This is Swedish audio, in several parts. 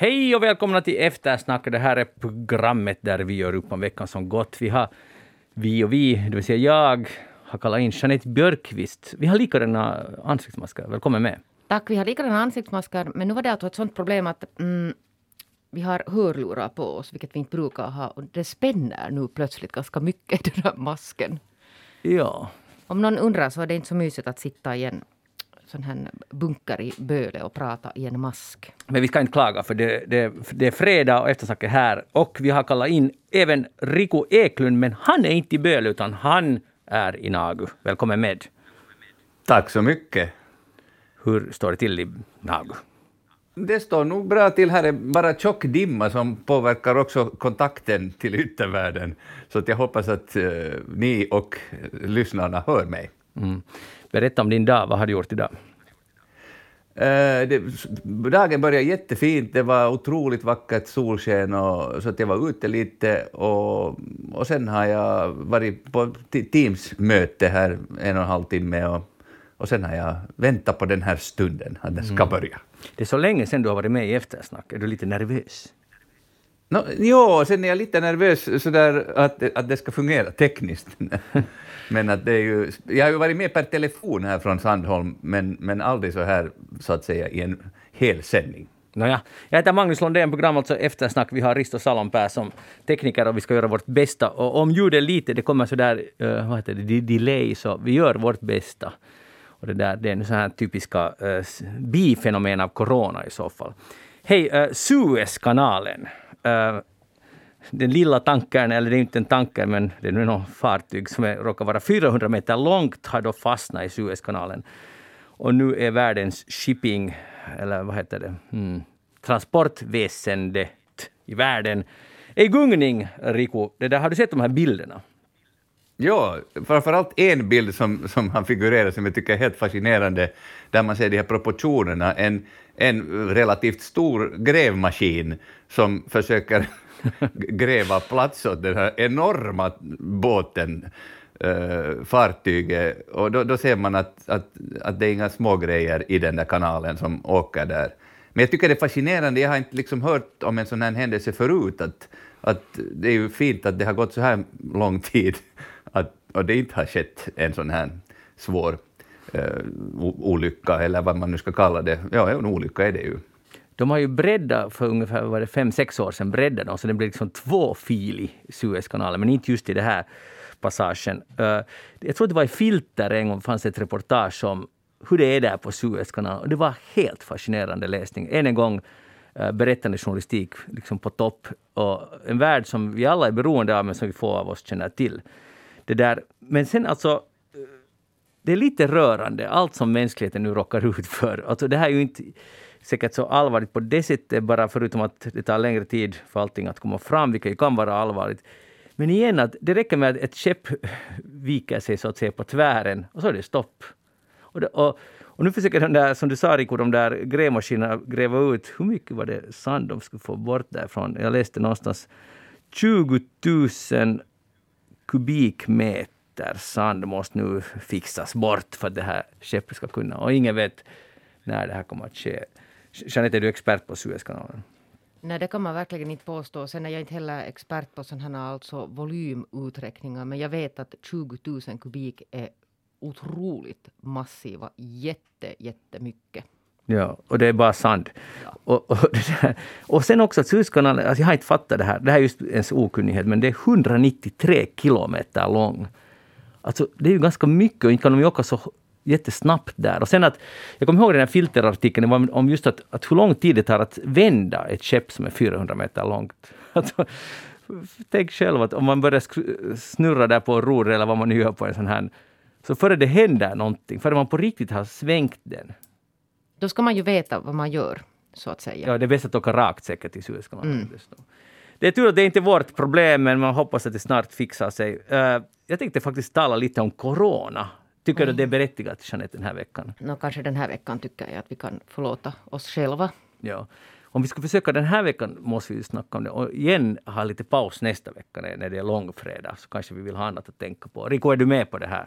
Hej och välkomna till Eftersnack. Det här är programmet där vi gör upp om veckan som gått. Vi har, vi och vi, det vill säga jag, har kallat in Jeanette Björkqvist. Vi har likadana ansiktsmasker. Välkommen med. Tack, vi har likadana ansiktsmasker. Men nu var det alltså ett sånt problem att mm, vi har hörlurar på oss, vilket vi inte brukar ha. Och det spänner nu plötsligt ganska mycket, den här masken. Ja. Om någon undrar så är det inte så mysigt att sitta i en sån här bunker i Böle och prata i en mask. Men vi ska inte klaga för det, det, det är fredag och eftersnack är här. Och vi har kallat in även Riku Eklund, men han är inte i Böle utan han är i Nagu. Välkommen med. Tack så mycket. Hur står det till i Nagu? Det står nog bra till. Här är bara tjock dimma som påverkar också kontakten till yttervärlden. Så att jag hoppas att uh, ni och lyssnarna hör mig. Mm. Berätta om din dag. Vad har du gjort idag? Uh, det, dagen började jättefint. Det var otroligt vackert solsken och, så att jag var ute lite. Och, och sen har jag varit på Teams-möte här en och en halv timme. Och, och sen har jag väntat på den här stunden, att den ska mm. börja. Det är så länge sedan du har varit med i Eftersnack. Är du lite nervös? No, jo, sen är jag lite nervös sådär att, att det ska fungera tekniskt. men att det är ju, jag har ju varit med per telefon här från Sandholm, men, men aldrig så här så att säga i en hel sändning. Nåja, jag heter Magnus Lundén, program alltså Eftersnack. Vi har Risto Salonpää som tekniker och vi ska göra vårt bästa. Och om ljudet lite, det kommer sådär, uh, vad heter det, delay, så vi gör vårt bästa. Och det, där, det är en sån här typiska uh, bifenomen av corona i så fall. Hej, uh, Suezkanalen. Uh, den lilla tankern, eller det är inte en tanker, men det är nu något fartyg som är, råkar vara 400 meter långt, har då fastnat i Suezkanalen. Och nu är världens shipping, eller vad heter det, mm, transportväsendet i världen i gungning, Riku. Det där, har du sett de här bilderna? Ja, framförallt en bild som, som han figurerar som jag tycker är helt fascinerande, där man ser de här proportionerna. En, en relativt stor grävmaskin som försöker gräva plats åt den här enorma båten, äh, fartyget, och då, då ser man att, att, att det är inga små grejer i den där kanalen som åker där. Men jag tycker det är fascinerande, jag har inte liksom hört om en sån här händelse förut, att, att det är ju fint att det har gått så här lång tid och det inte har skett en sån här svår eh, olycka, eller vad man nu ska kalla det. Ja, en olycka är det ju. De har ju breddat för ungefär var det fem, sex år sedan, breddat de, så det blir liksom tvåfilig Suezkanalen, men inte just i den här passagen. Uh, jag tror att det var i Filter en gång fanns ett reportage om hur det är där på Suezkanalen. Och det var helt fascinerande läsning. Än en gång uh, berättande journalistik liksom på topp. Och en värld som vi alla är beroende av, men som vi få av oss känner till. Det där. Men sen alltså, det är lite rörande, allt som mänskligheten nu råkar ut för. Alltså det här är ju inte säkert så allvarligt på det sättet, bara förutom att det tar längre tid för allting att komma fram, vilket ju kan vara allvarligt. Men igen, att det räcker med att ett skepp viker sig så att säga på tvären och så är det stopp. Och, det, och, och nu försöker de där, som du sa Rico, de där grävmaskinerna gräva ut, hur mycket var det sand de skulle få bort därifrån? Jag läste någonstans 20 000 kubikmeter sand måste nu fixas bort för att det här skeppet ska kunna... Och ingen vet när det här kommer att ske. Jeanette, är du expert på Suezkanalen? Nej, det kan man verkligen inte påstå. Sen är jag inte heller expert på sådana här alltså volymuträkningar. Men jag vet att 20 000 kubik är otroligt massiva. Jätte, jättemycket. Ja, och det är bara sand. Ja. Och, och, och, sen också Suezkanalen, alltså jag har inte fattat det här, det här är just ens okunnighet, men det är 193 kilometer lång. Alltså det är ju ganska mycket och inte kan de ju åka så jättesnabbt där. Och sen att, jag kommer ihåg den här filterartikeln om just att, att hur lång tid det tar att vända ett skepp som är 400 meter långt. Alltså, tänk själv att om man börjar snurra där på ror eller vad man nu gör på en sån här, så före det händer någonting, före man på riktigt har svängt den, då ska man ju veta vad man gör, så att säga. Ja, det är bäst att åka rakt säkert till Suezkanalen. Mm. Det är tur att det inte är vårt problem, men man hoppas att det snart fixar sig. Uh, jag tänkte faktiskt tala lite om corona. Tycker du att det är berättigat, Jeanette, den här veckan? No, kanske den här veckan tycker jag att vi kan förlåta oss själva. Ja. Om vi ska försöka den här veckan måste vi snacka om det. Och igen ha lite paus nästa vecka när det är långfredag. Så kanske vi vill ha annat att tänka på. Rico, är du med på det här?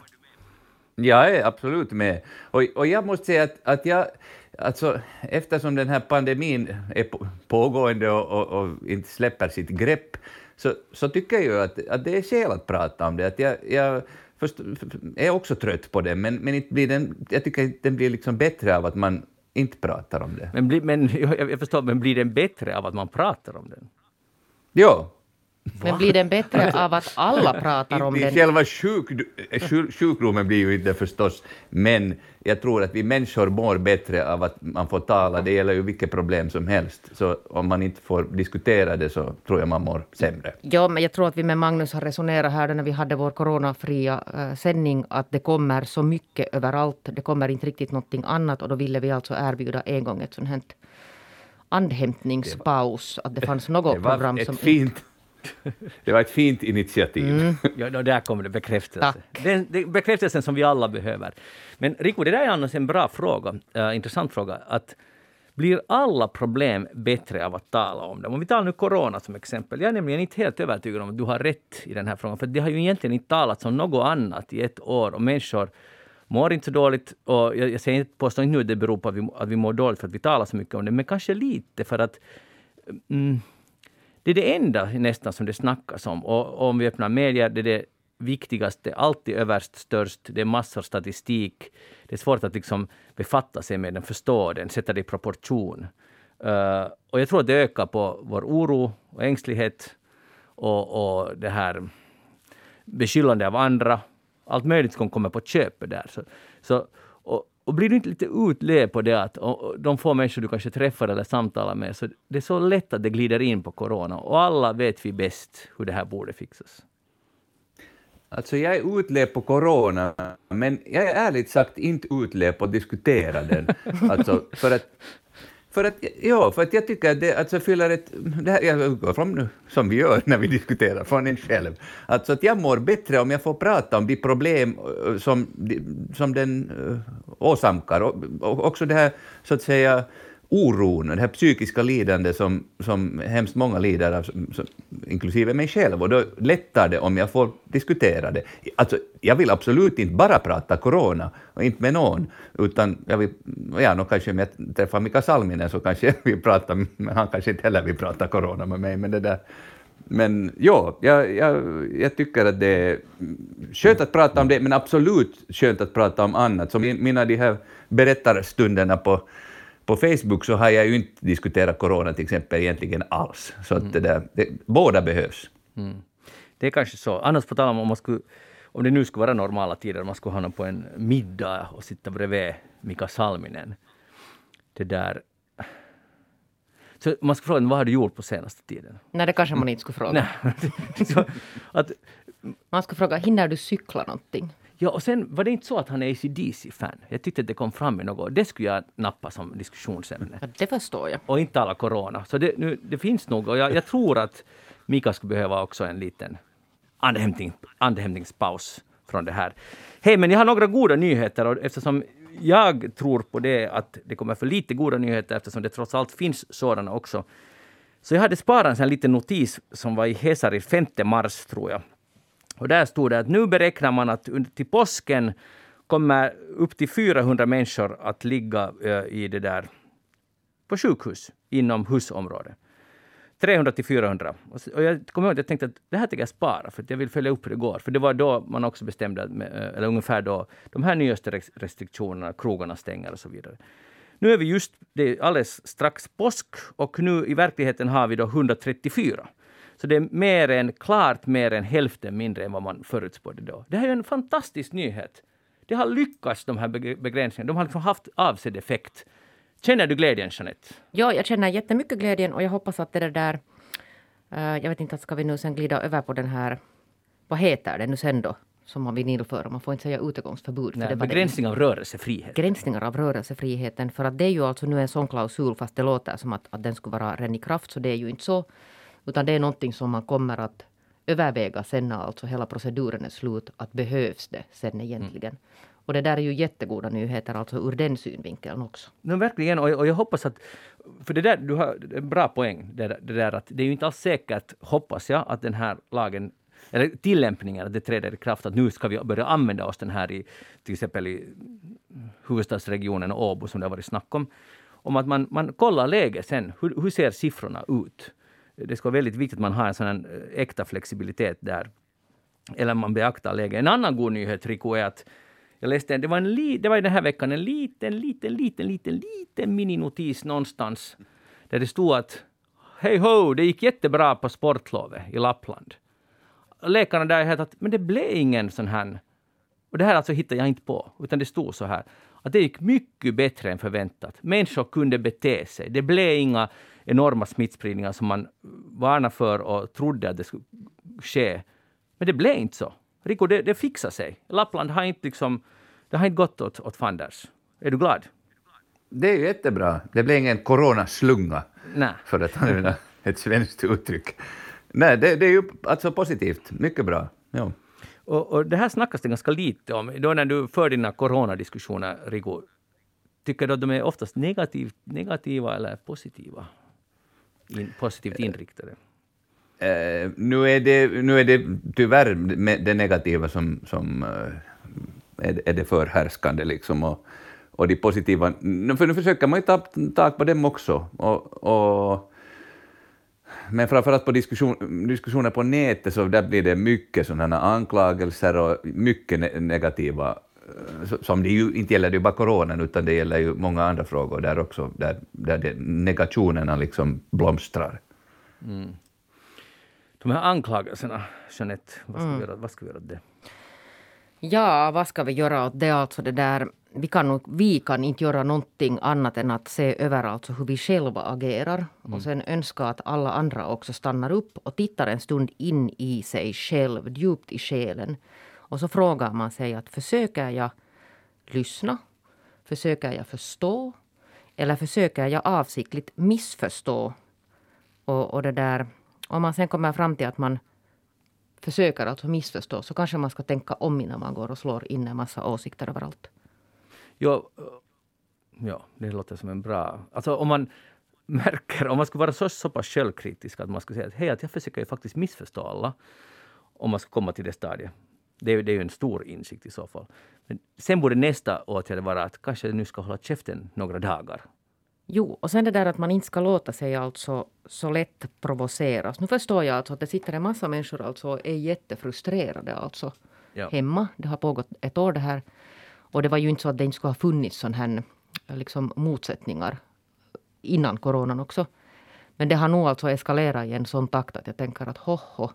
Jag är absolut med. Och, och jag måste säga att, att jag, alltså, eftersom den här pandemin är pågående och, och, och inte släpper sitt grepp, så, så tycker jag att, att det är skäl att prata om det. Att jag, jag först, är också trött på det, men, men inte blir den, jag tycker inte den blir liksom bättre av att man inte pratar om det. Men, bli, men jag förstår, men blir den bättre av att man pratar om den? Ja, men blir den bättre av att alla pratar om den? Själva sjuk, sjukdomen blir ju inte förstås, men jag tror att vi människor mår bättre av att man får tala. Det gäller ju vilket problem som helst. Så om man inte får diskutera det så tror jag man mår sämre. Ja, men jag tror att vi med Magnus har resonerat här när vi hade vår coronafria uh, sändning att det kommer så mycket överallt. Det kommer inte riktigt någonting annat och då ville vi alltså erbjuda en gång ett sånt här andhämtningspaus. Att det fanns något det var program ett som... Fint det var ett fint initiativ. Mm. Ja, där kommer det bekräftelse. Den, den bekräftelsen som vi alla behöver. Men Rico, det där är annars en bra fråga, uh, intressant fråga. Att blir alla problem bättre av att tala om dem? Om vi tar nu corona som exempel. Jag är nämligen inte helt övertygad om att du har rätt i den här frågan. För det har ju egentligen inte talats om något annat i ett år och människor mår inte så dåligt. Och jag, jag säger inte, påstår inte nu att det beror på att vi, att vi mår dåligt för att vi talar så mycket om det, men kanske lite för att mm, det är det enda nästan som det snackas om. Och, och om vi öppnar medier, det är det viktigaste, alltid överst, störst. Det är massor statistik. Det är svårt att liksom befatta sig med den, förstå den, sätta det i proportion. Uh, och jag tror att det ökar på vår oro och ängslighet och, och det här beskyllande av andra. Allt möjligt som kommer på köpet där. Så, så, och, och blir du inte lite utled på det att de få människor du kanske träffar eller samtalar med, så det är så lätt att det glider in på corona. Och alla vet vi bäst hur det här borde fixas. Alltså jag är utled på corona, men jag är ärligt sagt inte utled på att diskutera den. Alltså, för att för att, ja, för att jag tycker att det alltså fyller ett... Det här, jag utgår från nu, som vi gör när vi diskuterar, från en själv. Alltså att jag mår bättre om jag får prata om de problem eh, som, som den uh, åsamkar. Och, och också det här, så att säga, oron, och det här psykiska lidande som, som hemskt många lider av, som, inklusive mig själv, och då lättar det om jag får diskutera det. Alltså, jag vill absolut inte bara prata corona, och inte med någon, utan jag vill, ja, no, kanske om jag träffar Mika Salminen så kanske jag vill prata, men han kanske inte heller vill prata corona med mig, men det där men ja, jag, jag, jag, tycker att det är skönt att prata om det, men absolut skönt att prata om annat. Som mina de här berättarstunderna på på Facebook så har jag ju inte diskuterat corona till exempel egentligen alls. Så att det där, det, båda behövs. Mm. Det är kanske så. Annars på tal om om man skulle om det nu skulle vara normala tider, man skulle ha någon på en middag och sitta bredvid Mika Salminen. Det där... Så man skulle fråga vad har du gjort på senaste tiden? Nej, det kanske man inte skulle fråga. så, att, man skulle fråga, hinner du cykla någonting? Ja, och sen var det inte så att han är ACDC-fan. Jag tyckte att det kom fram i något. Det skulle jag nappa som diskussionsämne. Ja, det förstår jag. Och inte alla corona. Så det, nu, det finns nog. Och jag, jag tror att Mika skulle behöva också en liten andhämtning, andhämtningspaus från det här. Hej, men jag har några goda nyheter och eftersom jag tror på det att det kommer för lite goda nyheter eftersom det trots allt finns sådana också. Så jag hade sparat en liten notis som var i Hesari 5 mars, tror jag. Och där stod det att nu beräknar man att till påsken kommer upp till 400 människor att ligga eh, i det där på sjukhus inom husområdet. 300 till 400. Och jag kommer ihåg att jag tänkte att det här tänker jag spara för att jag vill följa upp hur det går. För det var då man också bestämde, eh, eller ungefär då, de här nyaste restriktionerna, krogarna stänger och så vidare. Nu är vi just det är alldeles strax påsk och nu i verkligheten har vi då 134. Så det är mer än, klart mer än hälften mindre än vad man förutspådde då. Det här är en fantastisk nyhet. Det har lyckats, de här begränsningarna. De har liksom haft avsedd effekt. Känner du glädjen, Jeanette? Ja, jag känner jättemycket glädjen och jag hoppas att det där... Uh, jag vet inte, ska vi nu sen glida över på den här... Vad heter det nu sen då? Som man vill införa. Man får inte säga utegångsförbud. Nej, begränsning av rörelsefrihet. Begränsningar av rörelsefriheten. För att det är ju alltså nu en sån klausul, fast det låter som att, att den skulle vara redan i kraft, så det är ju inte så. Utan det är någonting som man kommer att överväga sen när alltså hela proceduren är slut. Att behövs det sen egentligen? Mm. Och det där är ju jättegoda nyheter alltså ur den synvinkeln också. No, verkligen, och, och jag hoppas att... För det där, du har en bra poäng, det, det där att det är ju inte alls säkert, hoppas jag, att den här lagen eller tillämpningen, att det träder i kraft, att nu ska vi börja använda oss den här i till exempel i huvudstadsregionen och Åbo som det har varit snack om. Om att man, man kollar läget sen. Hur, hur ser siffrorna ut? Det ska vara väldigt viktigt att man har en sån eh, äkta flexibilitet där. Eller man beaktar läget. En annan god nyhet, Rico, är att jag läste, det var, en li, det var den här veckan en liten, liten, liten, liten, liten mininotis någonstans där det stod att hej ho, det gick jättebra på sportlovet i Lappland. Läkarna där hette att men det blev ingen sån här... Och det här alltså hittade jag inte på, utan det stod så här att det gick mycket bättre än förväntat. Människor kunde bete sig. Det blev inga enorma smittspridningar som man varnade för och trodde att det skulle ske. Men det blev inte så. Rico, det, det fixar sig. Lappland har inte, liksom, det har inte gått åt, åt fanders. Är du glad? Det är jättebra. Det blev ingen coronaslunga, Nej. för att använda ett svenskt uttryck. Nej, det, det är ju alltså positivt. Mycket bra. Ja. Och, och, det här snackas det ganska lite om. Då när du för dina coronadiskussioner, Rico, tycker du att de är oftast negativ, negativa eller positiva? In, positivt inriktade? Uh, nu, är det, nu är det tyvärr det negativa som, som uh, är, är det förhärskande. Liksom, och, och de positiva... För nu försöker man ju ta tag på dem också. Och, och, men framförallt på diskussion, diskussioner på nätet så där blir det mycket sådana anklagelser och mycket negativa som det ju inte gäller det bara coronan, utan det gäller ju många andra frågor där också, där, där det, negationerna liksom blomstrar. Mm. De här anklagelserna, Jeanette, vad ska, mm. vi göra, vad ska vi göra åt det? Ja, vad ska vi göra åt det? Alltså det där, vi, kan, vi kan inte göra någonting annat än att se över alltså hur vi själva agerar mm. och sen önska att alla andra också stannar upp och tittar en stund in i sig själv, djupt i själen. Och så frågar man sig att försöker jag lyssna? Försöker jag förstå? Eller försöker jag avsiktligt missförstå? Och, och det där, om man sen kommer fram till att man försöker att missförstå så kanske man ska tänka om innan man går och slår in en massa åsikter överallt. Ja, eh, ja det låter som en bra... Alltså om man märker, om man skulle vara så, så pass självkritisk att man skulle säga att hej, att jag försöker ju faktiskt missförstå alla. Om man ska komma till det stadiet. Det är, det är ju en stor insikt i så fall. Men sen borde nästa åtgärd vara att kanske nu ska hålla käften några dagar. Jo, och sen det där att man inte ska låta sig alltså så lätt provoceras. Nu förstår jag alltså att det sitter en massa människor alltså och är jättefrustrerade alltså ja. hemma. Det har pågått ett år det här. Och det var ju inte så att det inte skulle ha funnits sån här liksom motsättningar innan coronan också. Men det har nog alltså eskalerat i en sån takt att jag tänker att hoho,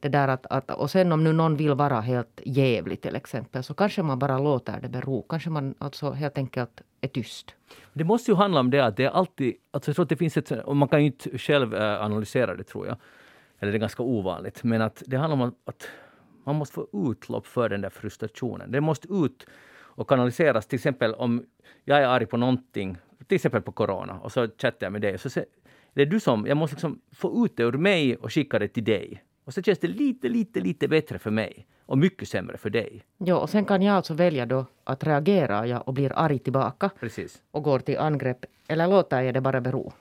det där att, att, och sen om nu någon vill vara helt jävlig till exempel så kanske man bara låter det bero. Kanske man alltså helt enkelt är tyst. Det måste ju handla om det att det är alltid, alltså jag tror att det finns ett, och man kan ju inte själv eh, analysera det tror jag, eller det är ganska ovanligt, men att det handlar om att man måste få utlopp för den där frustrationen. Det måste ut och kanaliseras. Till exempel om jag är arg på någonting, till exempel på corona, och så chattar jag med dig. Så det är du som, jag måste liksom få ut det ur mig och skicka det till dig. Och så känns det lite, lite, lite bättre för mig och mycket sämre för dig. Ja, och sen kan jag alltså välja då att reagera ja, och blir arg tillbaka Precis. och går till angrepp. Eller låter jag det bara bero.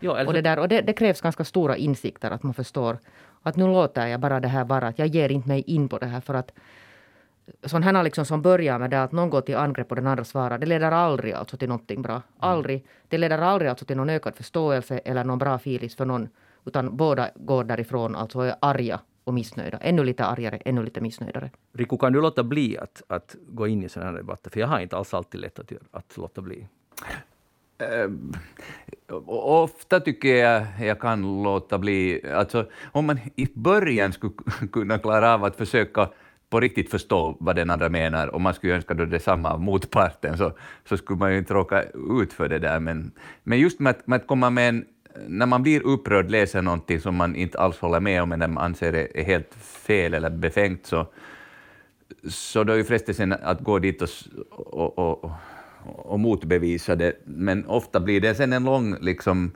Ja, eller... Och, det, där, och det, det, krävs ganska stora insikter att man förstår att nu låter jag bara det här vara. Att jag ger inte mig in på det här för att sån här liksom som börjar med det att någon går till angrepp och den andra svarar, det leder aldrig alltså till någonting bra. Mm. Aldrig. Det leder aldrig alltså till någon ökad förståelse eller någon bra filis för någon. Utan båda går därifrån alltså är arga och missnöjda. Ännu lite argare, ännu lite missnöjdare. Riku, kan du låta bli att, att gå in i sådana här debatter? För jag har inte alls alltid lätt att, att låta bli. Uh, ofta tycker jag jag kan låta bli. Alltså, om man i början skulle kunna klara av att försöka på riktigt förstå vad den andra menar, och man skulle önska då detsamma av motparten, så, så skulle man ju inte råka ut för det där. Men, men just med att, med att komma med en när man blir upprörd, läser någonting som man inte alls håller med om, men man anser det är helt fel eller befängt, så, så då är ju frestelsen att gå dit och, och, och, och motbevisa det. Men ofta blir det sen en lång liksom,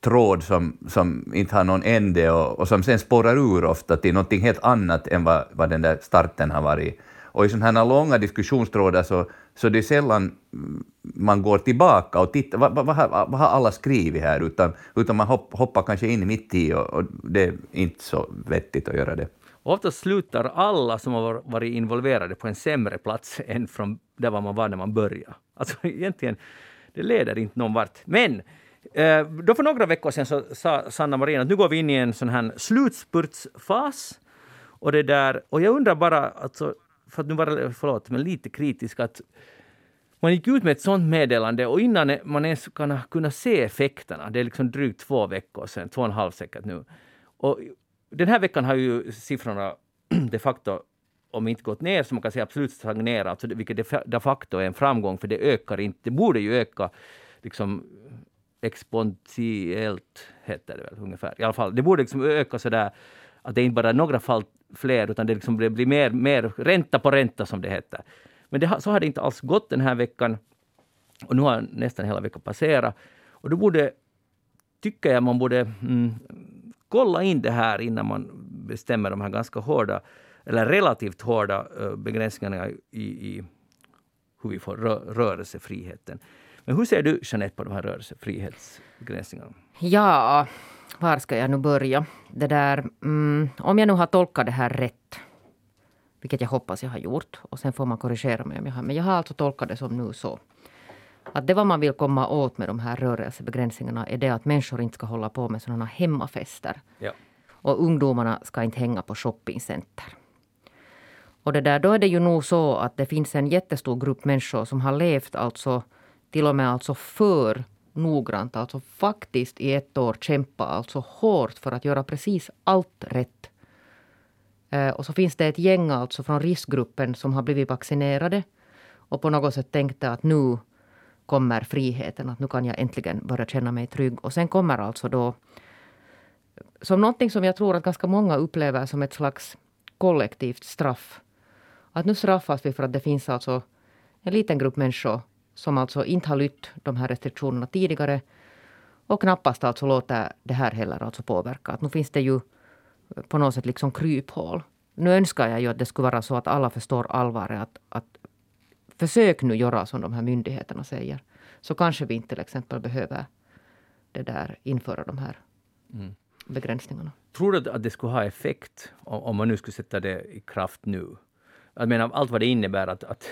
tråd som, som inte har någon ände och, och som sen spårar ur ofta till någonting helt annat än vad, vad den där starten har varit. Och i sådana här långa diskussionstrådar så, så det är sällan man går tillbaka och tittar, vad, vad, vad, vad har alla skrivit här, utan, utan man hopp, hoppar kanske in mitt i och, och det är inte så vettigt att göra det. Och oftast slutar alla som har varit involverade på en sämre plats än från där man var när man började. Alltså egentligen, det leder inte någon vart. Men eh, då för några veckor sedan så sa Sanna Marin att nu går vi in i en sån här slutspurtsfas. Och, det där, och jag undrar bara, alltså, för att nu vara förlåt, men lite kritisk, att man gick ut med ett sånt meddelande och innan man ens kan kunna se effekterna, det är liksom drygt två veckor sedan, två och en halv säkert nu. Och den här veckan har ju siffrorna de facto, om inte gått ner, så man kan säga absolut stagnerat, vilket de facto är en framgång, för det ökar inte, det borde ju öka liksom exponentiellt, heter det väl ungefär. I alla fall, det borde liksom öka sådär att det inte bara är några fall fler, utan det, liksom blir mer, mer ränta på ränta som det heter. Men det, så har det inte alls gått den här veckan. Och nu har nästan hela veckan passerat. Och då borde, tycker jag man borde mm, kolla in det här innan man bestämmer de här ganska hårda, eller relativt hårda eh, begränsningarna i, i hur vi får rö rörelsefriheten. Men hur ser du, Jeanette, på de här rörelsefrihetsbegränsningarna? Ja, var ska jag nu börja? Det där, mm, om jag nu har tolkat det här rätt, vilket jag hoppas jag har gjort, och sen får man korrigera mig om jag har, men jag har alltså tolkat det som nu så att det vad man vill komma åt med de här rörelsebegränsningarna är det att människor inte ska hålla på med sådana hemmafester. Ja. Och ungdomarna ska inte hänga på shoppingcenter. Och det där, då är det ju nog så att det finns en jättestor grupp människor som har levt alltså till och med alltså för noggrant, alltså faktiskt i ett år kämpa alltså hårt för att göra precis allt rätt. Eh, och så finns det ett gäng alltså från riskgruppen som har blivit vaccinerade och på något sätt tänkte att nu kommer friheten, att nu kan jag äntligen börja känna mig trygg. Och sen kommer alltså då som någonting som jag tror att ganska många upplever som ett slags kollektivt straff. Att nu straffas vi för att det finns alltså en liten grupp människor som alltså inte har lytt de här restriktionerna tidigare och knappast alltså låter det här heller alltså påverka. Att nu finns det ju på något sätt liksom kryphål. Nu önskar jag ju att det skulle vara så att alla förstår allvaret. Att, att försök nu göra som de här myndigheterna säger. Så kanske vi inte till exempel behöver det där, införa de här mm. begränsningarna. Tror du att det skulle ha effekt om man nu skulle sätta det i kraft nu? Jag menar allt vad det innebär att, att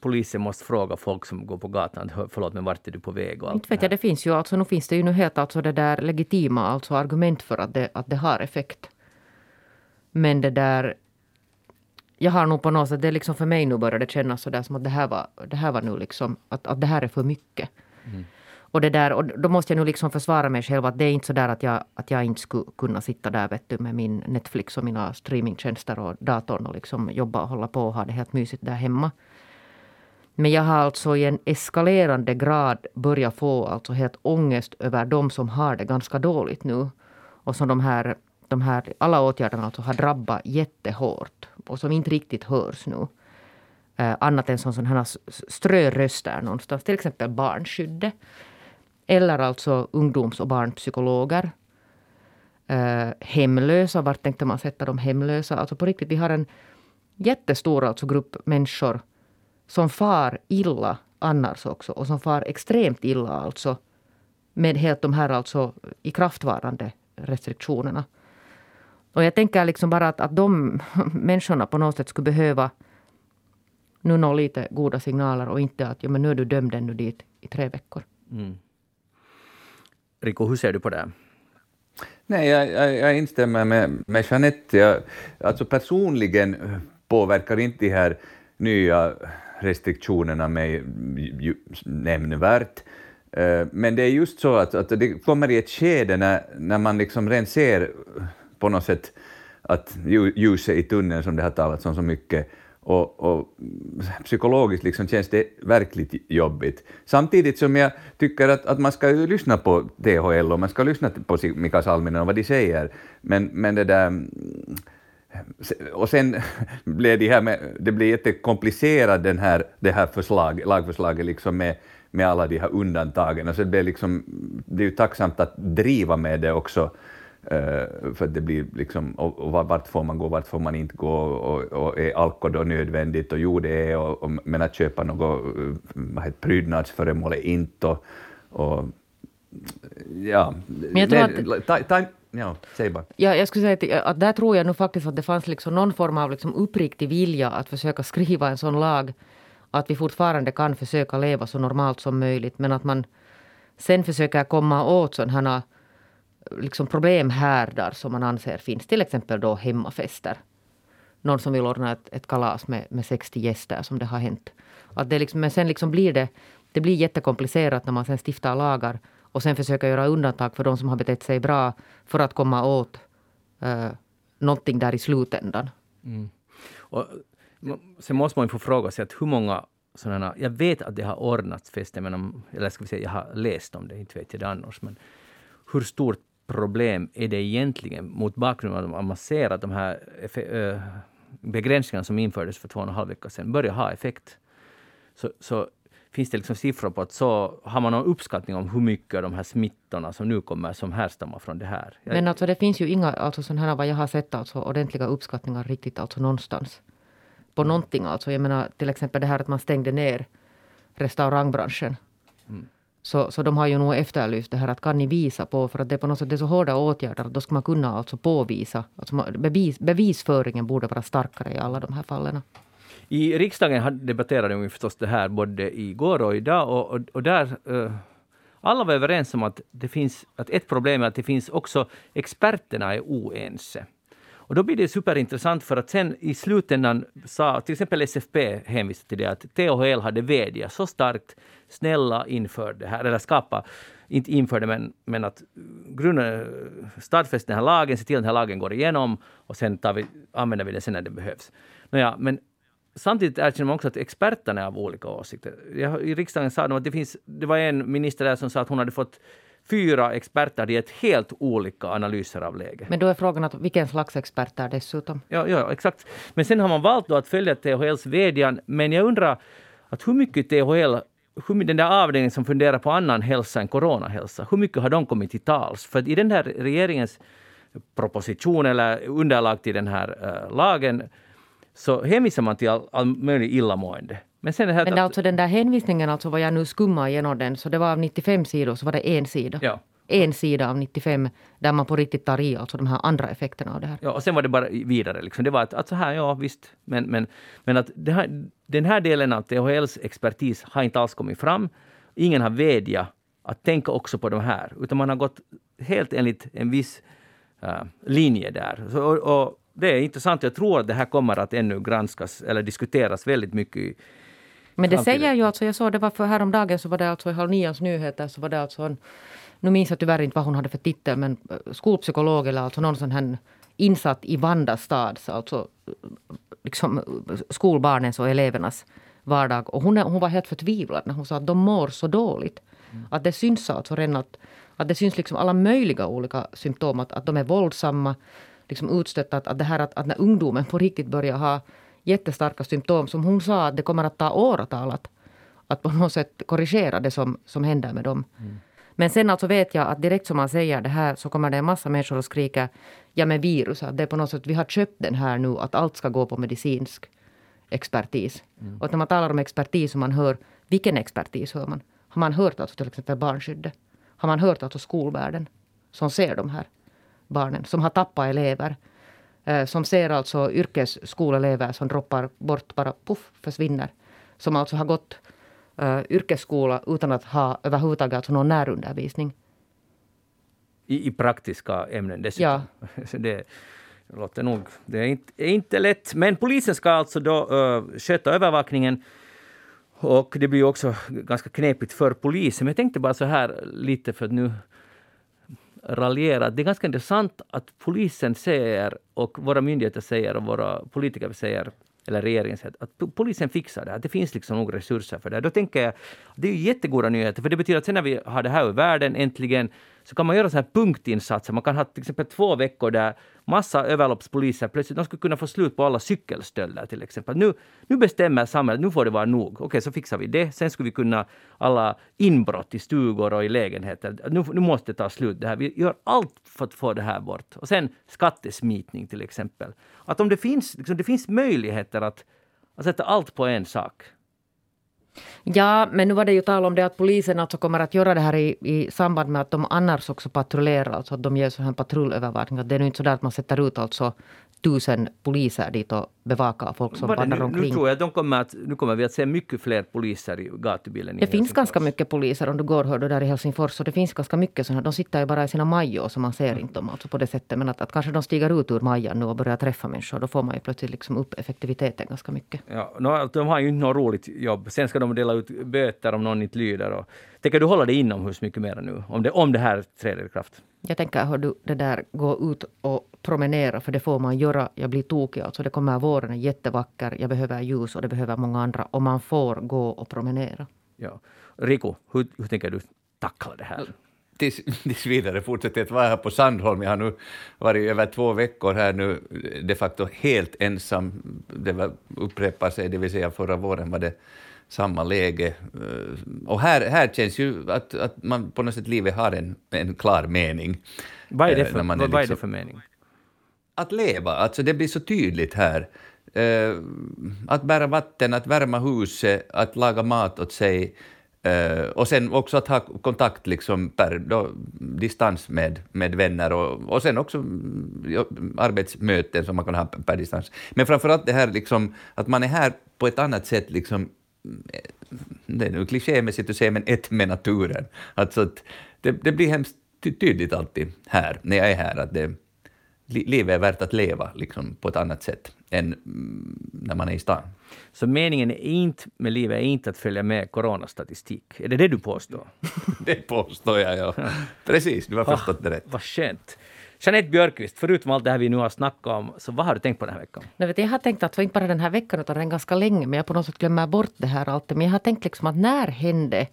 polisen måste fråga folk som går på gatan, förlåt men vart är du på väg? Och allt inte vet jag, det finns ju alltså, nu finns det ju nu helt alltså det där legitima alltså argument för att det, att det har effekt. Men det där, jag har nog på något sätt, det är liksom för mig nu börjar det kännas sådär som att det här var, det här var nu liksom, att, att det här är för mycket. Mm. Och, det där, och då måste jag nu liksom försvara mig själv att det är inte så där att jag, att jag inte skulle kunna sitta där vet du, med min Netflix och mina streamingtjänster och datorn och liksom jobba och hålla på och ha det helt mysigt där hemma. Men jag har alltså i en eskalerande grad börjat få alltså helt ångest över de som har det ganska dåligt nu. Och som de här, de här alla åtgärderna alltså har drabbat jättehårt och som inte riktigt hörs nu. Eh, annat än som sådana här ströröster någonstans, till exempel barnskyddet. Eller alltså ungdoms och barnpsykologer. Eh, hemlösa, vart tänkte man sätta de hemlösa? Alltså på riktigt, vi har en jättestor alltså grupp människor som far illa annars också och som far extremt illa alltså med helt de här alltså ikraftvarande restriktionerna. Och jag tänker liksom bara att, att de människorna på något sätt skulle behöva nu nå lite goda signaler och inte att ja, men nu är du dömd ännu dit i tre veckor. Mm. Rico, hur ser du på det? Nej, jag, jag, jag instämmer med, med Jeanette. Jag, alltså personligen påverkar inte de här nya restriktionerna mig nämnvärt. Eh, men det är just så att, att det kommer i ett skede när, när man liksom redan ser på något sätt att ljuset i tunneln som det har talats om så mycket, och, och, psykologiskt liksom känns det verkligt jobbigt. Samtidigt som jag tycker att, att man ska lyssna på THL och man ska lyssna på Mika Salminen och vad de säger, men, men det där och sen blev det här med, det blir jättekomplicerat den här, det här förslag, lagförslaget liksom med, med alla de här undantagen. Alltså det blir liksom, det är ju tacksamt att driva med det också, uh, för det blir liksom, och, och vart får man gå, vart får man inte gå, och, och är alkohol då nödvändigt? Och jo, det är, och, och, men att köpa något vad heter, prydnadsföremål är inte. Och, och, ja, men jag tror att... Ja, säg bara. Ja, jag skulle säga att, att där tror jag nu faktiskt att det fanns liksom någon form av liksom uppriktig vilja att försöka skriva en sån lag att vi fortfarande kan försöka leva så normalt som möjligt men att man sen försöker komma åt sådana äh, liksom problemhärdar som man anser finns. Till exempel då hemmafester. Någon som vill ordna ett, ett kalas med, med 60 gäster som det har hänt. Att det liksom, men sen liksom blir det, det blir jättekomplicerat när man sen stiftar lagar och sen försöka göra undantag för de som har betett sig bra för att komma åt eh, någonting där i slutändan. Mm. Och, sen måste man ju få fråga sig att hur många sådana, jag vet att det har ordnats fester, men om, eller ska vi säga, jag har läst om det, inte vet jag det annars, men hur stort problem är det egentligen mot bakgrund av att man ser att de här begränsningarna som infördes för två och en halv vecka sedan börjar ha effekt? Så, så finns det liksom siffror på att så har man någon uppskattning om hur mycket av de här smittorna som nu kommer som härstammar från det här? Men alltså det finns ju inga, alltså sådana här vad jag har sett, alltså ordentliga uppskattningar riktigt alltså någonstans. På någonting alltså. Jag menar till exempel det här att man stängde ner restaurangbranschen. Mm. Så, så de har ju nog efterlyst det här att kan ni visa på, för att det är på något sätt det är så hårda åtgärder, då ska man kunna alltså påvisa. Alltså bevis, bevisföringen borde vara starkare i alla de här fallen. I riksdagen debatterade vi förstås det här både igår och idag och, och, och där uh, alla var överens om att, det finns, att ett problem är att det finns också experterna är oense. Och då blir det superintressant för att sen i slutändan sa till exempel SFP hänvisade till det att THL hade vädjat så starkt snälla inför det här, eller skapa, inte inför det men, men att grunden, stadfästa den här lagen, se till att den här lagen går igenom och sen tar vi, använder vi den sen när det behövs. Nåja, men Samtidigt erkänner man också att experterna är av olika åsikter. Jag, I riksdagen sa de att det, finns, det var en minister där som sa att hon hade fått fyra experter i ett helt olika analyser av läget. Men då är frågan att vilken slags experter dessutom? Ja, ja, exakt. Men sen har man valt då att följa THLs vädjan. Men jag undrar att hur mycket THL den där avdelningen som funderar på annan hälsa än coronahälsa, hur mycket har de kommit till tals? För i den här regeringens proposition eller underlag till den här uh, lagen så hänvisar man till all, all möjlig illamående. Men, sen det här Men alltså den där hänvisningen, alltså vad jag nu skummar igenom den, så det var av 95 sidor så var det en sida. Ja. En sida av 95 där man på riktigt tar i alltså de här andra effekterna av det här. Ja, och sen var det bara vidare. Liksom. Det var att, att så här, ja visst, men, men, men att här, den här delen av THLs expertis har inte alls kommit fram. Ingen har vädjat att tänka också på de här, utan man har gått helt enligt en viss uh, linje där. Så, och, och, det är intressant. Jag tror att det här kommer att ännu granskas eller diskuteras väldigt mycket men det säger ju alltså, jag såg det var för häromdagen så var det alltså i Halv Nians nyheter så var det alltså en, nu minns jag tyvärr inte vad hon hade för titel men eh, skolpsykolog eller alltså någon sån här insatt i Vanda stads, alltså liksom skolbarnens och elevernas vardag. Och hon, hon var helt förtvivlad när hon sa att de mår så dåligt. Mm. Att det syns alltså redan att, att det syns liksom alla möjliga olika symptom. Att, att de är våldsamma, liksom utstötta. Att, att det här att, att när ungdomen på riktigt börjar ha jättestarka symptom som hon sa att det kommer att ta åratal att, att på något sätt korrigera det som, som händer med dem. Mm. Men sen alltså vet jag att direkt som man säger det här så kommer det en massa människor och skrika ja med virus, att det är på något sätt, vi har köpt den här nu, att allt ska gå på medicinsk expertis. Mm. Och när man talar om expertis och man hör, vilken expertis hör man? Har man hört alltså till exempel barnskyddet? Har man hört alltså skolvärlden som ser de här barnen, som har tappat elever? Eh, som ser alltså yrkesskoleelever som droppar bort, bara puff, försvinner. Som alltså har gått uh, yrkesskola utan att ha överhuvudtaget alltså någon närundervisning. I, I praktiska ämnen dessutom. Ja. det låter nog... Det är inte, är inte lätt. Men polisen ska alltså då uh, sköta övervakningen. Och det blir också ganska knepigt för polisen. Men jag tänkte bara så här lite för att nu raljera. Det är ganska intressant att polisen säger och våra myndigheter säger och våra politiker säger eller regeringen säger att polisen fixar det, att det finns liksom nog resurser för det. Då tänker jag, det är ju jättegoda nyheter, för det betyder att sen när vi har det här i världen äntligen, så kan man göra så här punktinsatser. Man kan ha till exempel två veckor där massa överloppspoliser plötsligt de skulle kunna få slut på alla cykelstölder till exempel. Nu, nu bestämmer samhället, nu får det vara nog. Okej, så fixar vi det. Sen skulle vi kunna alla inbrott i stugor och i lägenheter. Nu, nu måste det ta slut det här. Vi gör allt för att få det här bort. Och sen skattesmitning till exempel. Att om det finns, liksom, det finns möjligheter att, att sätta allt på en sak Ja, men nu var det ju tal om det att polisen alltså kommer att göra det här i, i samband med att de annars också patrullerar, alltså att de gör så här patrullövervakning. Det är nu inte så där att man sätter ut alltså tusen poliser dit och bevakar folk som vandrar omkring. nu tror jag de kommer att, nu kommer vi att se mycket fler poliser i gatubilden. i Det finns Helsingfors. ganska mycket poliser om du går hör du, där i Helsingfors. Och det finns ganska mycket sådana. De sitter ju bara i sina major så man ser inte dem alltså på det sättet. Men att, att kanske de stiger ut ur majan nu och börjar träffa människor. Då får man ju plötsligt liksom upp effektiviteten ganska mycket. Ja, no, de har ju inte något roligt jobb. Sen ska de dela ut böter om någon inte lyder. Och, tänker du hålla dig inomhus mycket mer nu? Om det, om det här träder i kraft? Jag tänker, hör du, det där gå ut och promenera, för det får man göra. Jag blir tokig alltså. Det kommer våren är jättevacker. Jag behöver ljus och det behöver många andra. Och man får gå och promenera. Ja. Rico, hur, hur tänker du tackla det här? tills, tills vidare fortsätter jag att vara här på Sandholm. Jag har nu varit över två veckor här nu, de facto helt ensam. Det var, upprepar sig, det vill säga förra våren var det samma läge. Eh, Och här, här känns ju att, att man på något sätt livet har en, en klar mening. Vad är det Eh, för, vad, vad är det liksom- för mening? att leva, alltså det blir så tydligt här. Eh, att bära vatten, att värma huset, att laga mat åt sig och sen också att ha kontakt liksom per då, distans med, med vänner och, och sen också mm, arbetsmöten som man kan ha per, distans. Men framförallt det här liksom, att man är här på ett annat sätt liksom det är nu klichémässigt att säga, men ett med naturen. Alltså att det, det blir hemskt ty- tydligt alltid här, när jag är här, att det, li, livet är värt att leva liksom, på ett annat sätt än mm, när man är i stan. Så meningen är inte, med livet är inte att följa med coronastatistik. Är det det du påstår? Det påstår jag, ja. Precis, du har förstått det rätt. Vad skönt. Jeanette Björkqvist, förutom allt det här vi nu har snackat om, så vad har du tänkt på den här veckan? Jag, vet, jag har tänkt att, inte bara den här veckan utan redan ganska länge, men jag på något sätt glömmer bort det här alltid. Men jag har tänkt liksom att när hände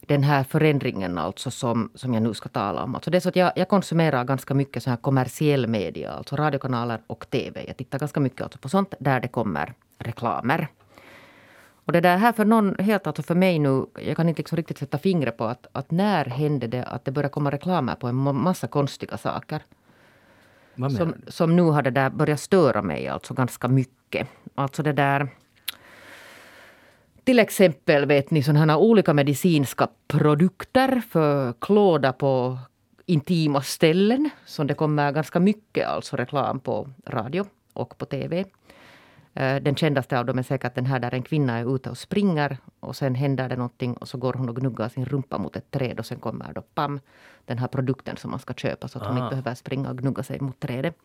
den här förändringen alltså som, som jag nu ska tala om. Alltså det är så att jag, jag konsumerar ganska mycket så här kommersiell media, alltså radiokanaler och TV. Jag tittar ganska mycket alltså på sånt där det kommer reklamer. Och det där här för någon, helt alltså för mig nu, jag kan inte liksom riktigt sätta fingret på att, att när hände det att det började komma reklamer på en massa konstiga saker som, som nu har det där börjat störa mig alltså ganska mycket. Alltså det där... Till exempel vet ni sådana här olika medicinska produkter för klåda på intima ställen. Som det kommer ganska mycket alltså reklam på radio och på TV. Eh, Den kändaste av dem är säkert den här där en kvinna är ute och springer och sen händer det någonting och så går hon och gnuggar sin rumpa mot ett träd och sen kommer då pam, den här produkten som man ska köpa så att hon Ah. inte behöver springa och gnugga sig mot trädet.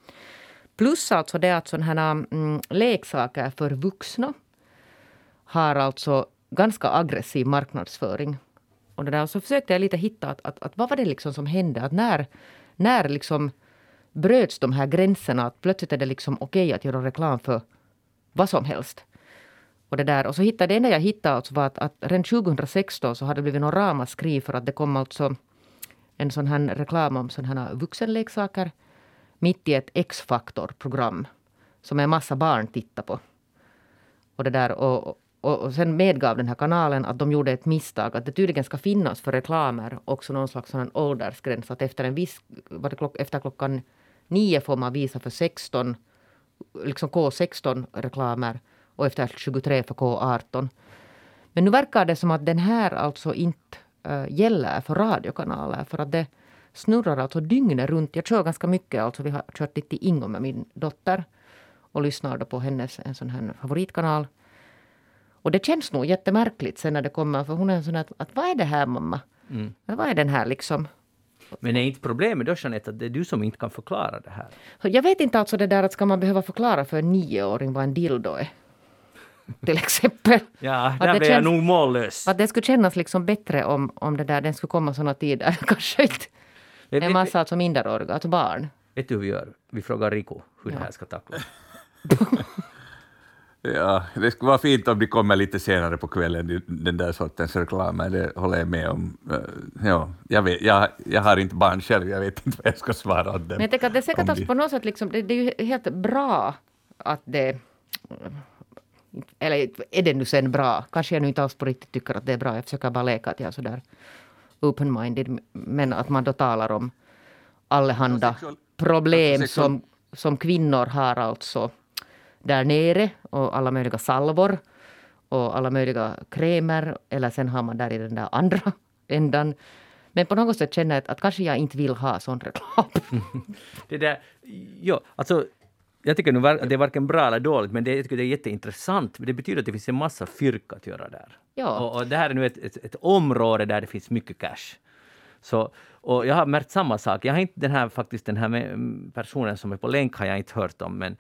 Plus alltså det att sådana mm, leksaker för vuxna har alltså ganska aggressiv marknadsföring. Och det där, så försökte jag lite hitta att, att, att vad var det liksom som hände? Att när, när liksom bröts de här gränserna? Att plötsligt är det liksom okej att göra reklam för vad som helst. Och, det där. och så hittade, det enda jag hittade alltså var att, att redan 2016 så hade det blivit någon ramaskri för att det kom alltså en sån här reklam om såna här vuxenleksaker mitt i ett X-faktor-program. som en massa barn tittar på. Och, det där, och, och, och sen medgav den här kanalen att de gjorde ett misstag. Att det tydligen ska finnas för reklamer också någon slags sån åldersgräns. Att efter, en viss, var det klock, efter klockan nio får man visa för 16, liksom K16-reklamer och efter 23 för K18. Men nu verkar det som att den här alltså inte äh, gäller för radiokanaler. För att det snurrar alltså dygnet runt. Jag kör ganska mycket. Alltså vi har kört dit till Ingo med min dotter. Och lyssnar då på hennes en sån här favoritkanal. Och det känns nog jättemärkligt sen när det kommer. För hon är en sån här att vad är det här mamma? Mm. Vad är den här liksom? Men är inte problemet då Jeanette att det är du som inte kan förklara det här? Jag vet inte alltså det där att ska man behöva förklara för en nioåring vad en dildo är. Till exempel. Ja, där det blev jag nog mållös. Att det skulle kännas liksom bättre om, om det där, den skulle komma såna tider. Kanske inte Vet, en massa alltså minderåriga, alltså barn. vet du hur vi gör? Vi frågar Rico hur det Ja. här ska tacklas. Ja, det skulle vara fint om de kommer lite senare på kvällen, den där sortens reklamer, det håller jag med om. Eh, Ja, jag, vet, jag, jag har inte barn själv, jag vet inte vad jag ska svara åt dem. Men jag tänker att det är säkert alltså på något sätt liksom, det, det är ju helt bra att det... Eller är det nu sen bra? Kanske jag nu inte alls på riktigt tycker att det är bra. Jag försöker bara leka att jag är sådär open-minded. Men att man då talar om allehanda Sexual- problem alltså som, som kvinnor har alltså där nere och alla möjliga salvor. och alla möjliga krämer eller sen har man där i den där andra ändan. Men på något sätt känner jag att, att kanske jag inte vill ha sån reklam. Det där, ja, alltså, jag tycker nu att det är varken bra eller dåligt, men det, jag tycker det är jätteintressant. Det betyder att det finns en massa fyrka att göra där. Ja. Och, och det här är nu ett, ett, ett område där det finns mycket cash. Så, och jag har märkt samma sak. Jag har inte den här, faktiskt den här med, personen som är på länk har jag inte hört om, men,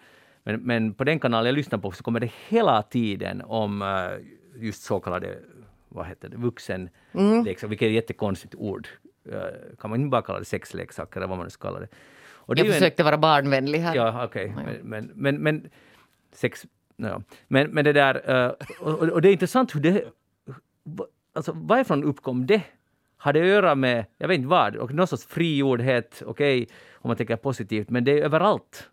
men, men på den kanal jag lyssnar på så kommer det hela tiden om uh, just så kallade vad heter det, vuxenleksaker, mm. vilket är ett jättekonstigt ord. Uh, kan man inte bara kalla det sexleksaker eller vad man nu ska kalla det? Och jag försökte en, vara barnvänlig här. Ja, okej. Okay. Men, men, men, men, sex... No. Men, men det där... Uh, och, och, det är intressant hur det... Alltså varifrån uppkom det? Har det att göra med, jag vet inte vad, och någon sorts frigjordhet, okej, okay, om man tänker positivt, men det är överallt.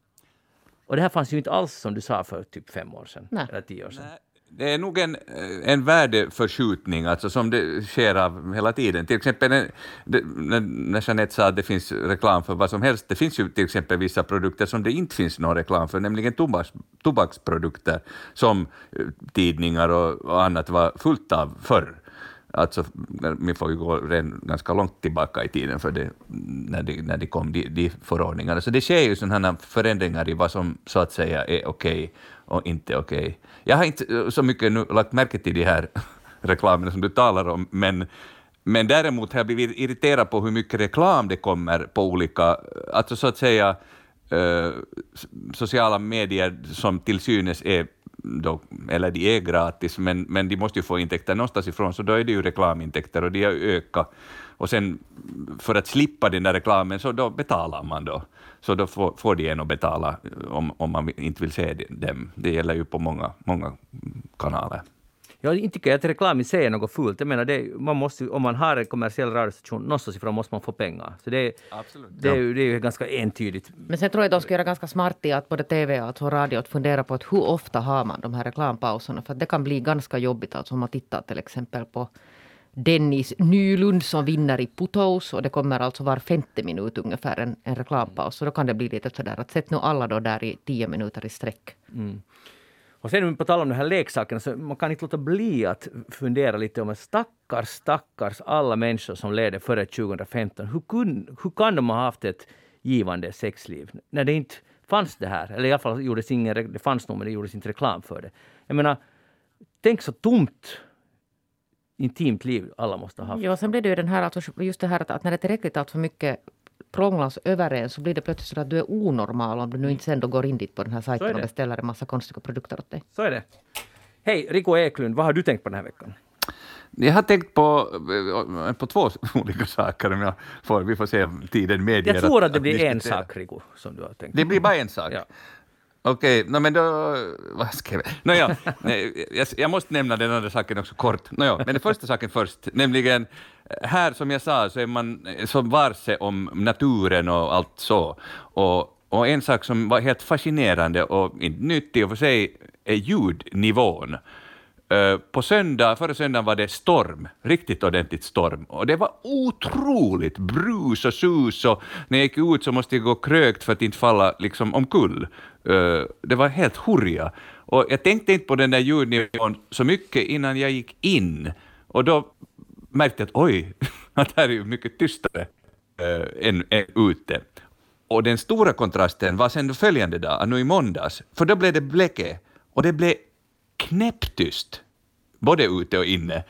Och det här fanns ju inte alls som du sa för typ fem år sedan, Nej. eller tio år sedan. Nej det är nog en, en värdeförskjutning alltså, som det sker av hela tiden. Till exempel det, när Jeanette sa att det finns reklam för vad som helst, det finns ju till exempel vissa produkter som det inte finns någon reklam för, nämligen tobaks, tobaksprodukter som eh, tidningar och, och annat var fullt av förr. Alltså, vi får ju gå ganska långt tillbaka i tiden för det, när, det, när det kom de, de förordningarna. Så det sker ju sådana förändringar i vad som så att säga är okej okay och inte okej. Okay. Jag har inte eh, så mycket nu lagt märke till de här reklamerna som du talar om, men, men däremot har jag blivit irriterad på hur mycket reklam det kommer på olika, eh, alltså så att säga, eh, sociala medier som till synes är då, eller de är gratis, men, men de måste ju få intäkter någonstans ifrån, så då är det ju reklamintäkter och de har ökat. Och sen för att slippa den där reklamen så då betalar man då. Så då får, får de en att betala eh, om, om man inte vill se dem. Det gäller ju på många, många kanaler. Jag inte tycker att reklam i sig är något fult. Jag menar, det, man måste, om man har en kommersiell radiostation, någonstans ifrån måste man få pengar. Så det, Absolut. det, är, det är ju ganska entydigt. Men sen tror jag att de ska göra ganska smart i att både TV och alltså radio att fundera på att hur ofta har man de här reklampauserna. För det kan bli ganska jobbigt alltså om man tittar till exempel på Dennis Nylund som vinner i Putous och det kommer alltså var femte minut ungefär en, en reklampaus. Så då kan det bli lite sådär att sätt nu alla då där i tio minuter i sträck. Mm. Och sen på tal om de här leksakerna, så man kan inte låta bli att fundera lite om stackars, stackars alla människor som levde före 2015. Hur, kun, hur kan de ha haft ett givande sexliv när det inte fanns det här? Eller i alla fall gjordes ingen, det fanns nog men det gjordes inte reklam för det. Jag menar, tänk så tomt intimt liv alla måste ha haft. Ja, sen blir det ju den här, alltså just det här att, att när det är tillräckligt allt för mycket prånglas över en så blir det plötsligt så att du är onormal om du nu inte sen då går in dit på den här sajten och beställer en massa konstiga produkter åt dig. Så är det. Hej, Rico Eklund, vad har du tänkt på den här veckan? Jag har tänkt på, eh, på två olika saker, om jag får, vi får se om tiden medger. Jag tror att, det blir en sak, Rico, som du har tänkt Det blir bara en sak? Ja. Okej, okay, no, men då... Vad ska jag... No, ja, jag, jag måste nämna den andra saken också kort. No, ja, men den första saken först, nämligen eh, här som jag sa så är man eh, så varse om naturen och allt så. Och, och en sak som var helt fascinerande och inte nyttig i och för sig är ljudnivån. Eh, på söndag, förra söndagen var det storm, riktigt ordentligt storm, och det var otroligt brus och sus och när jag gick ut så måste jag gå krökt för att inte falla liksom omkull. Eh, det var helt hurja. Och jag tänkte inte på den där ljudnivån så mycket innan jag gick in, och då märkte jag att oj, att här är ju mycket tystare eh, än, än ute. Och den stora kontrasten var sen följande dag, nu i måndags, för då blev det bläcke och det blev knäpptyst, både ute och inne.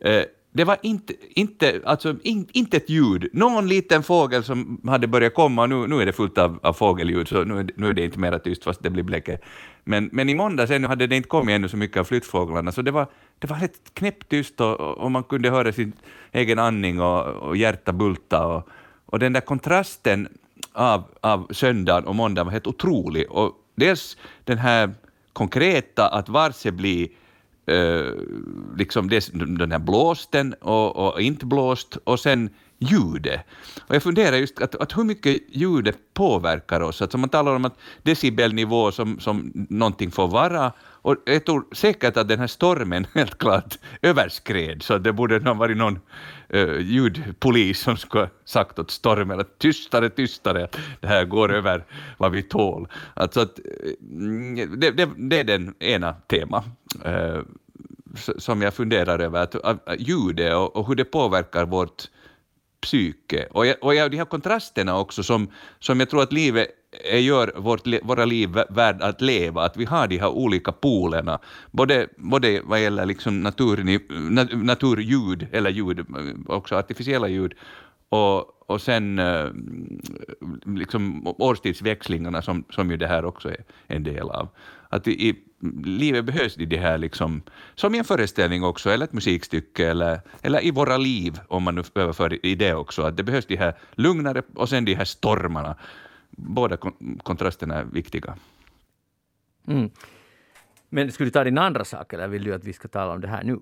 Eh, det var inte, inte, alltså, in, inte ett ljud. Någon liten fågel som hade börjat komma, nu, nu är det fullt av, av fågelljud, så nu, nu är det inte mera tyst fast det blir bläcke. Men, men i måndags ännu hade det inte kommit ännu så mycket av flyttfåglarna, så det var, det var rätt knäpptyst och, och man kunde höra sin egen andning och, och hjärta bulta. Och, och den där kontrasten av, av söndagen och måndagen var helt otrolig. Och dels den här konkreta, att varse blir eh, liksom det, den här blåsten och, och inte blåst och sen ljudet. Och jag funderar just att, att hur mycket ljudet påverkar oss. Alltså man talar om att decibelnivå som, som någonting får vara, och jag tror säkert att den här stormen helt klart överskred, så det borde ha varit någon uh, ljudpolis som skulle ha sagt åt stormen att tystare, tystare, det här går över vad vi tål. Alltså att, eh, det, det, det, är den ena temat eh, som jag funderar över, att, att, ljudet och, och hur det påverkar vårt psyke. Och, jag, och jag, de här kontrasterna också som, som jag tror att livet eh, gör vårt, våra liv värd att leva, att vi har de här olika polerna, både, både vad gäller liksom natur, naturljud, eller ljud, också artificiella ljud, och, och sen eh, liksom årstidsväxlingarna som, som ju det här också är en del av. Att i, i livet behövs det här, liksom, som i en föreställning också, eller ett musikstycke, eller, eller i våra liv, om man nu överför i det också, att det behövs de här lugnare och sen de här stormarna. Båda kontrasterna är viktiga. Mm. Men skulle du ta din andra sak, eller vill du att vi ska tala om det här nu?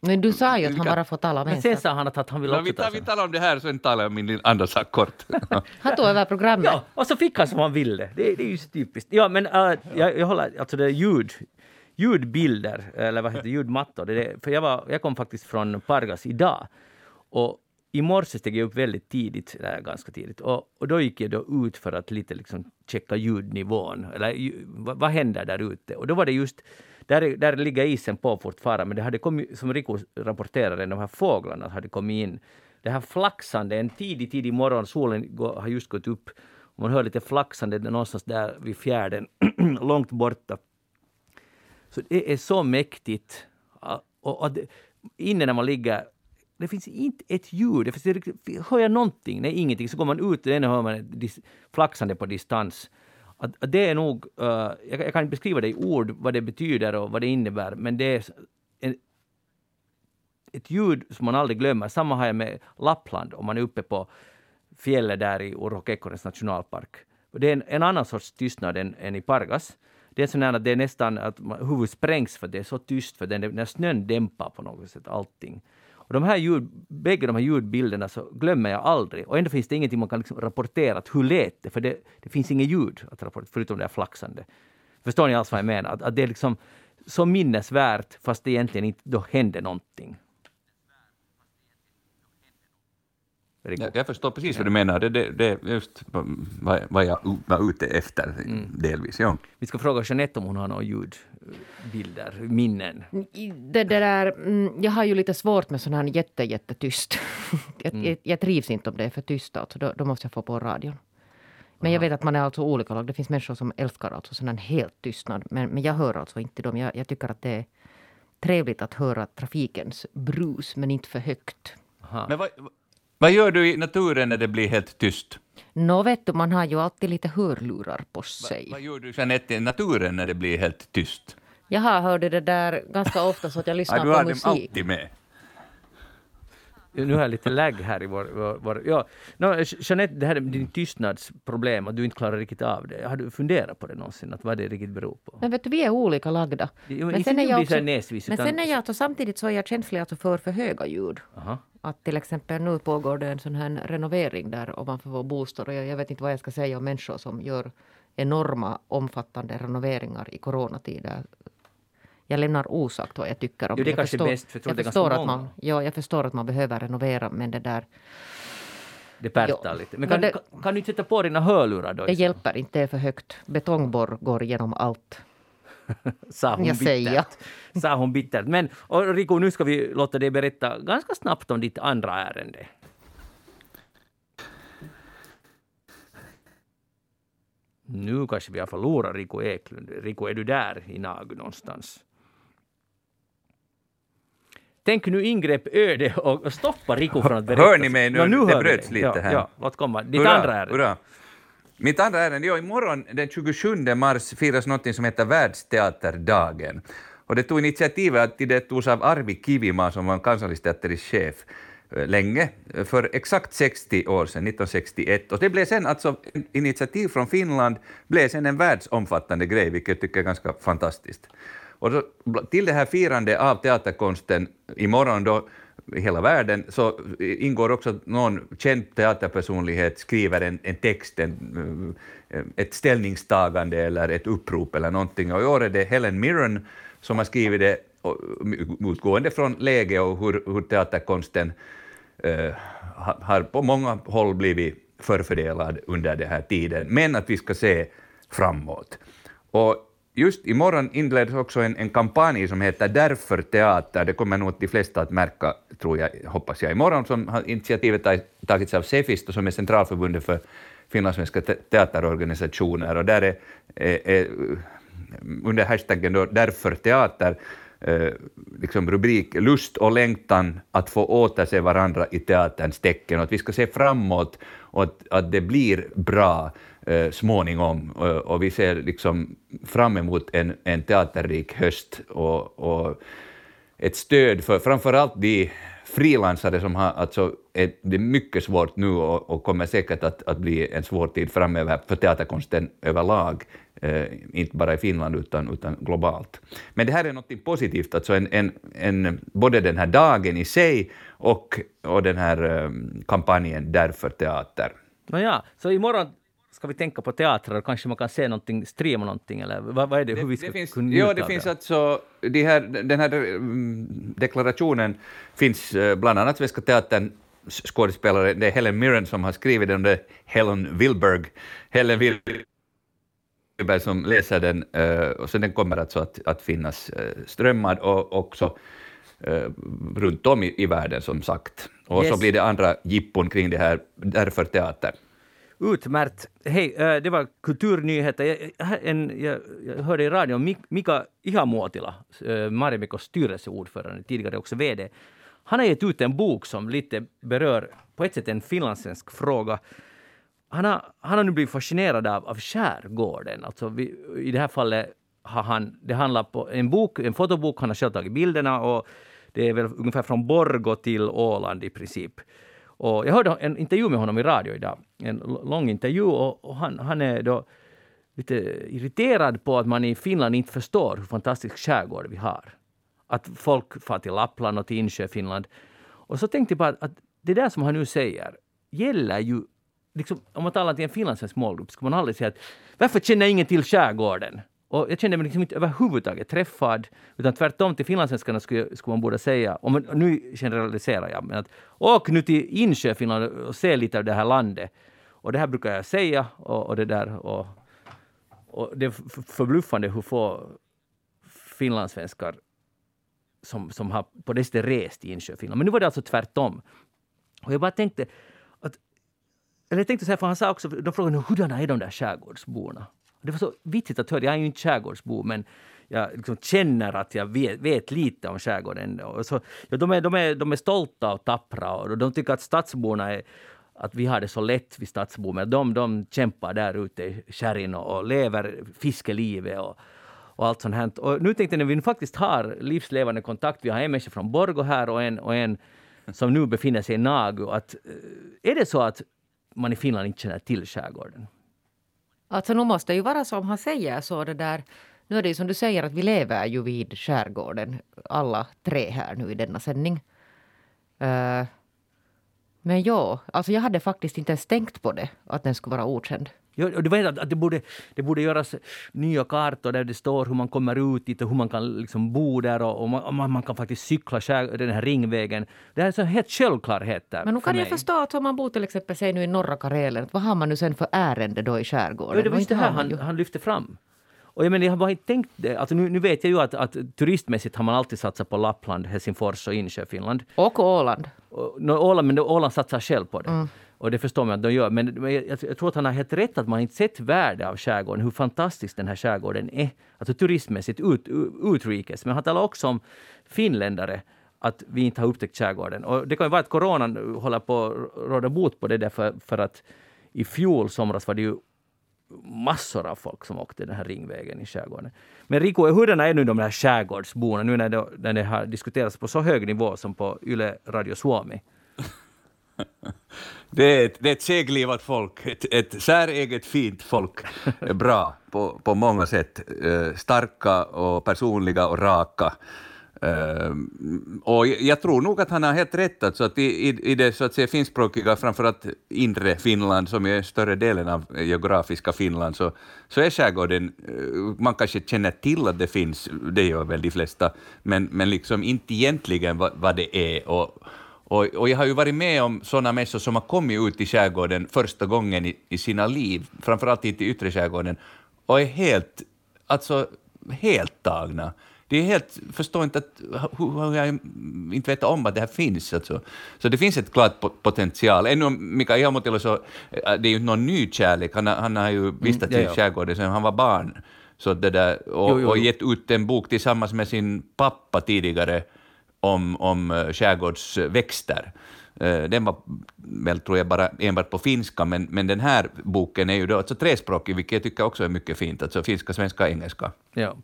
Men du sa ju att han bara får tala om en Sen sa han att han vill också vi, tar, vi talar om det här, sen talar jag om min andra sak kort. han tog över programmet. Ja, och så fick han som han ville. Det, det är ju så typiskt. Ja, men uh, jag, jag håller, alltså det är ljud, ljudbilder, eller vad heter det, ljudmattor. Det är, för jag, var, jag kom faktiskt från Pargas idag. Och i morse steg jag upp väldigt tidigt, eller ganska tidigt, och, och då gick jag då ut för att lite liksom checka ljudnivån. Eller vad, vad händer där ute? Och då var det just där, där ligger isen på fortfarande, men det hade kommit, som Rico rapporterade, de här fåglarna hade kommit in. Det här flaxande, en tidig, tidig morgon, solen går, har just gått upp, man hör lite flaxande någonstans där vid fjärden, långt borta. Så det är så mäktigt. Och, och det, inne när man ligger det finns inte ett ljud. Det finns, hör jag någonting? Nej, ingenting. Så går man ut och hör man ett flaxande på distans. Att, att det är nog, uh, jag, jag, kan inte beskriva det i ord vad det betyder och vad det innebär, men det är en, ett ljud som man aldrig glömmer. Samma har jag med Lappland, om man är uppe på fjället där i Orokekkonens nationalpark. Det är en, en, annan sorts tystnad än, än i Pargas. Det är sån att det är nästan att huvudet sprängs för det är så tyst, för den, när snön dämpar på något sätt allting. Och de här ljud, bägge de här ljudbilderna så glömmer jag aldrig. Och ändå finns det ingenting man kan liksom rapportera, hur lät det? För det, det finns inget ljud att rapportera, förutom det här flaxande. Förstår ni alls vad jag menar? Att, att det är liksom så minnesvärt, fast det egentligen inte då hände någonting. Jag, jag förstår precis vad du menar. Det, det, det är just vad, vad jag var ute efter, mm. delvis. Ja. Vi ska fråga Jeanette om hon har några ljudbilder, minnen. Det, det där, mm, jag har ju lite svårt med sån här jätte, jättetyst. jag, mm. jag, jag trivs inte om det är för tyst. Alltså. Då, då måste jag få på radion. Men jag vet att man är alltså olika lag. Det finns människor som älskar alltså sån här helt tystnad. Men, men jag hör alltså inte dem. Jag, jag tycker att det är trevligt att höra trafikens brus, men inte för högt. Men vad, vad gör du i naturen när det blir helt tyst? Nå vet du, man har ju alltid lite hörlurar på sig. Va, vad gör du Jeanette i naturen när det blir helt tyst? Jag har hört det där ganska ofta så att jag lyssnar ja, på musik. Du har dem alltid med? Nu har jag lite lag här i vår... vår, vår ja. no, Jeanette, det här är din tystnadsproblem, att du inte klarar riktigt av det. Har du funderat på det någonsin, att vad det riktigt beror på? Men vet du, vi är olika lagda. Jo, men sen är jag också, näsvis, men sen är jag alltså, samtidigt så är jag känslig alltså för för höga ljud. Aha. Att till exempel nu pågår det en sån här renovering där ovanför vår bostad och jag, jag vet inte vad jag ska säga om människor som gör enorma omfattande renoveringar i coronatider jag lämnar osagt vad jag tycker om jo, det. är kanske förstår, bäst, för jag, jag förstår att man, ja, jag förstår att man behöver renovera, men det där... Det pärtar lite. Men kan, det, kan, du inte sätta på dina hörlurar då? Det hjälper inte, det är för högt. Betongborr går igenom allt. Sa hon jag bittert. Sa hon bittert. Men och Rico, nu ska vi låta dig berätta ganska snabbt om ditt andra ärende. Nu kanske vi har förlorat Rico Eklund. Rico, är du där i Nagu någonstans? Tänk nu ingrepp öde och stoppa Rico från att berätta. Hör ni mig nu? Ja, nu det bröts lite ja, här. Ja, låt komma. Ditt hurra, andra ärende. Hurra. Mitt andra ärende, ja, imorgon den 27 mars firas något som heter Världsteaterdagen. Och det tog initiativet till det togs av Arvi Kivima som var kansallisteaterns chef eh, länge, för exakt 60 år sedan, 1961. Och det blev sen alltså initiativ från Finland, blev sen en världsomfattande grej, vilket jag tycker är ganska fantastiskt. Och så, till det här firandet av teaterkonsten imorgon då, i hela världen, så ingår också att någon känd teaterpersonlighet skriver en, en text, en, eh, ett ställningstagande eller ett upprop eller någonting. Och i år är det Helen Mirren som har skrivit det utgående från läge och hur, hur teaterkonsten eh, har på många håll blivit förfördelad under den här tiden, men att vi ska se framåt. Och just imorgon inleds också en, en kampanj som heter Därför teater. Det kommer nog de flesta att märka, tror jag, hoppas jag, imorgon, som har initiativet tagits av Sefist, som är Centralförbundet för finlandssvenska teaterorganisationer, och där är, är, är under hashtaggen då Därför teater eh, liksom rubrik Lust och längtan att få återse varandra i teaterns tecken, och att vi ska se framåt och att, att det blir bra eh, småningom. Och, och, vi ser liksom fram emot en, en teaterrik höst och, och ett stöd för framför allt de frilansare som har, alltså, är, det är mycket svårt nu och, och kommer säkert att, att bli en svår tid framöver för teaterkonsten överlag, eh, inte bara i Finland utan, utan globalt. Men det här är något positivt, alltså en, en, en, både den här dagen i sig och, och den här eh, kampanjen Därför teater. Nåja, så imorgon ska vi tänka på teatrar kanske man kan se någonting, streama någonting eller vad, vad är det, hur vi ska det finns, kunna Ja, det finns det? alltså, de här, den här mm, deklarationen finns eh, bland annat Svenska Teatern skådespelare, det är Helen Mirren som har skrivit den, det är Helen Wilberg, Helen Wilberg som läser den, eh, och så den kommer alltså att, att finnas eh, strömmad och också runt om i, i världen som sagt. Och yes. så blir det andra jippon kring det här, därför teater. Utmärkt. Hej, det var kulturnyheter. Jag, en, jag, jag hörde i radion Mika Ihamuotila, Marimekos styrelseordförande, tidigare också VD. Han har gett ut en bok som lite berör, på ett sätt, en finlandssvensk fråga. Han har, han har nu blivit fascinerad av, av skärgården. Alltså vi, I det här fallet har han, det handlar om en bok, en fotobok, han har själv tagit bilderna och det är väl ungefär från Borgo till Åland i princip. Och jag hörde en intervju med honom i radio idag, en lång intervju, och, och han, han är då lite irriterad på att man i Finland inte förstår hur fantastisk skärgård vi har. Att folk far till Lappland och till Insjö-Finland. Och så tänkte jag bara att, att det där som han nu säger gäller ju Liksom, om man talar till en finlandssvensk målgrupp ska man aldrig säga att varför känner ingen till skärgården? Och jag kände mig liksom inte överhuvudtaget träffad, utan tvärtom till finlandssvenskarna skulle, skulle man borde säga, och man, nu generaliserar jag, men att åk nu till Insjöfinland och se lite av det här landet. Och det här brukar jag säga och, och det där. Och, och det är förbluffande hur få finlandssvenskar som, som har på det sättet rest i Insjöfinland. Men nu var det alltså tvärtom. Och jag bara tänkte att eller jag tänkte så här, för han sa också, de frågade hurdana är de där skärgårdsborna? Det var så viktigt att höra. Jag är ju inte skärgårdsbo, men jag liksom känner att jag vet, vet lite om skärgården. Och så, ja, de, är, de, är, de är stolta och tappra och de tycker att stadsborna är att vi har det så lätt, vi stadsbor, men de, de kämpar där ute i skärgården och lever fiskelivet och, och allt sånt här. Och nu tänkte jag, när vi faktiskt har livslevande kontakt, vi har en människa från Borgo här och en, och en som nu befinner sig i Nagu, att eh, är det så att man i Finland inte känner till skärgården? Alltså nu måste det ju vara som han säger så det där. Nu är det ju som du säger att vi lever ju vid skärgården alla tre här nu i denna sändning. Uh, men ja, alltså jag hade faktiskt inte ens tänkt på det, att den skulle vara okänd. Ja, det, var att det, borde, det borde göras nya kartor där det står hur man kommer ut dit och hur man kan liksom bo där och, och man, man, kan faktiskt cykla den här ringvägen. Det är en helt självklarhet där Men nu kan jag mig. förstå att om man bor till exempel säg nu i norra Karelen, vad har man nu sen för ärende då i skärgården? Ja, det var just det här han, han lyfte fram. Och jag, menar, jag har bara inte tänkt det. Alltså nu, nu vet jag ju att, att turistmässigt har man alltid satsat på Lappland, Helsingfors och Insjö, Finland. Och Åland. Och, no, Åland men Åland satsar själv på det. Mm. Och det förstår man att de gör. Men jag, jag, tror att han har helt rätt att man inte sett värde av skärgården, hur fantastisk den här skärgården är. Alltså turistmässigt, ut, utrikes. Men han talar också om finländare att vi inte har upptäckt skärgården. Och det kan ju vara att coronan håller på att råda bot på det därför för att i fjol somras var det ju massor av folk som åkte den här ringvägen i skärgården. Men Rico, hurdana är nu de här skärgårdsborna nu när det, när det har diskuterats på så hög nivå som på Yle Radio Suomi? Det är ett, det är ett seglivat folk, ett, ett säreget fint folk. Bra på, på många sätt. Eh, starka och personliga och raka. Eh, och jag tror nog att han har helt rätt, alltså att i, i, det så att säga finskspråkiga, framförallt inre Finland, som är större delen av geografiska Finland, så, så är skärgården, eh, man kanske känner till att det finns, det gör väl de flesta, men, men liksom inte egentligen vad, vad det är. Och, och, och, jag har ju varit med om sådana människor som har kommit ut i skärgården första gången i, i sina liv, framförallt hit i yttre skärgården, och är helt alltså helt tagna. De är helt, förstår inte att, hur, hur jag inte vet om att det här finns. Alltså. Så det finns ett klart potential. Ännu Mika Ihamotilo, så, äh, det är ju inte någon ny kärlek, han, han har ju vistats mm, i skärgården sedan han var barn. Så det där, och, jo, jo, jo. och gett ut en bok tillsammans med sin pappa tidigare om, om eh, skärgårdsväxter. Eh, den var väl, tror jag, bara enbart på finska, men, men den här boken är ju då alltså trespråkig, vilket jag tycker också är mycket fint, alltså finska, svenska, engelska. Ja.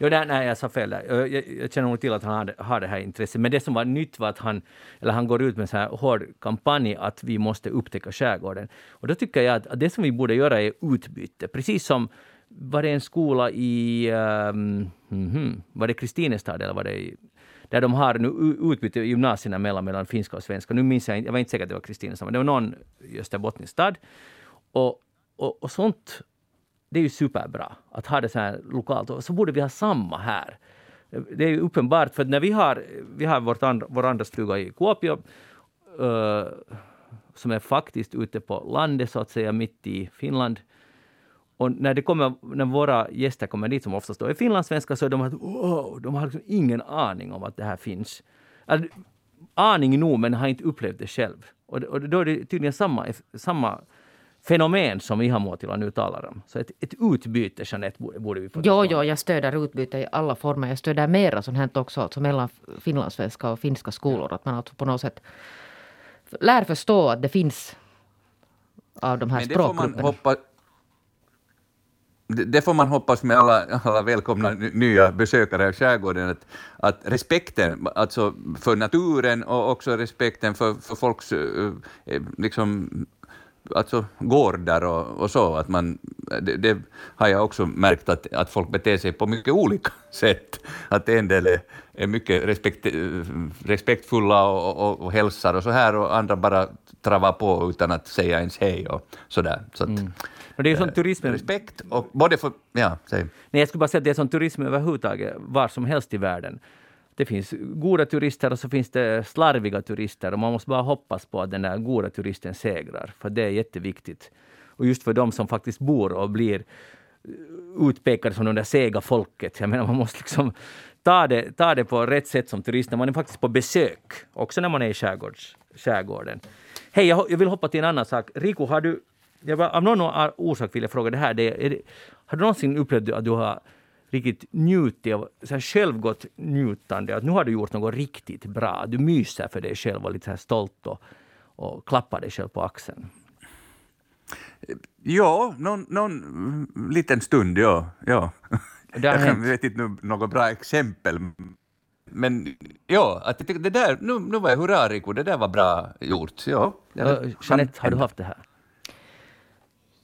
Jo, där, nej, jag sa fel där. Jag, jag känner nog till att han har, har det här intresset. Men det som var nytt var att han, eller han går ut med en så här hård kampanj att vi måste upptäcka skärgården. Och då tycker jag att, att det som vi borde göra är utbyte. Precis som var det en skola i, um, mm -hmm, var det Kristinestad eller var det i, där de har nu utbyte gymnasierna mellan, mellan finska och svenska. Nu minns jag inte, jag var inte säker att det var Kristina, men det var någon i Österbottnisk stad. Och, och, och sånt det är ju superbra att ha det så här lokalt. Och så borde vi ha samma här. Det är ju uppenbart, för när vi har, vi har vårt and, vår andra stuga i Kuopio, uh, som är faktiskt ute på landet, så att säga, mitt i Finland. Och när, det kommer, när våra gäster kommer dit, som oftast då är finlandssvenskar, så är de att wow, de har liksom ingen aning om att det här finns. Alltså, aning nog, men har inte upplevt det själv. Och, och då är det tydligen samma, samma fenomen som Ihamuotila nu talar om. Så ett, ett utbyte, Jeanette, borde, vi få Jo, jo, jag stöder utbyte i alla former. Jag stöder mera sånt här också, alltså mellan finlandssvenska och finska skolor. Att man alltså på något sätt lär förstå att det finns av de här Men det språkgrupperna. Får man hoppa, det får man hoppas med alla, alla välkomna nya besökare av skärgården, att, att respekten alltså för naturen och också respekten för, för folks eh, eh, liksom, alltså gårdar och, och så. Att man, det, det, har jag också märkt att, att folk beter sig på mycket olika sätt. Att en del är, är mycket respekt, respektfulla och, och, och hälsar och så här och andra bara travar på utan att säga ens hej och så där. Så att, mm det är sån turism... Respekt och både för... Ja, säg. Nej, jag skulle bara säga att det är sån turism överhuvudtaget var som helst i världen. Det finns goda turister och så finns det slarviga turister och man måste bara hoppas på att den där goda turisten segrar, för det är jätteviktigt. Och just för de som faktiskt bor och blir utpekade som de där sega folket. Jag menar, man måste liksom ta det, ta det på rätt sätt som turist när man är faktiskt på besök, också när man är i skärgårds, skärgården. Hej, jag, jag vill hoppa till en annan sak. Rico, har du... Jag av någon orsak vill jag fråga det här. Det, det, har du någonsin upplevt att du har riktigt njutit av så här självgott njutande. Att nu har du gjort något riktigt bra. Du myser för dig själv och lite så här stolt och, och klappar dig själv på axeln. Ja, någon, någon liten stund, ja. ja. Jag hänt. vet inte något bra exempel. Men ja, att det där, nu, nu var jag hurra Riku, det där var bra gjort. Ja, Jeanette, har du haft det här?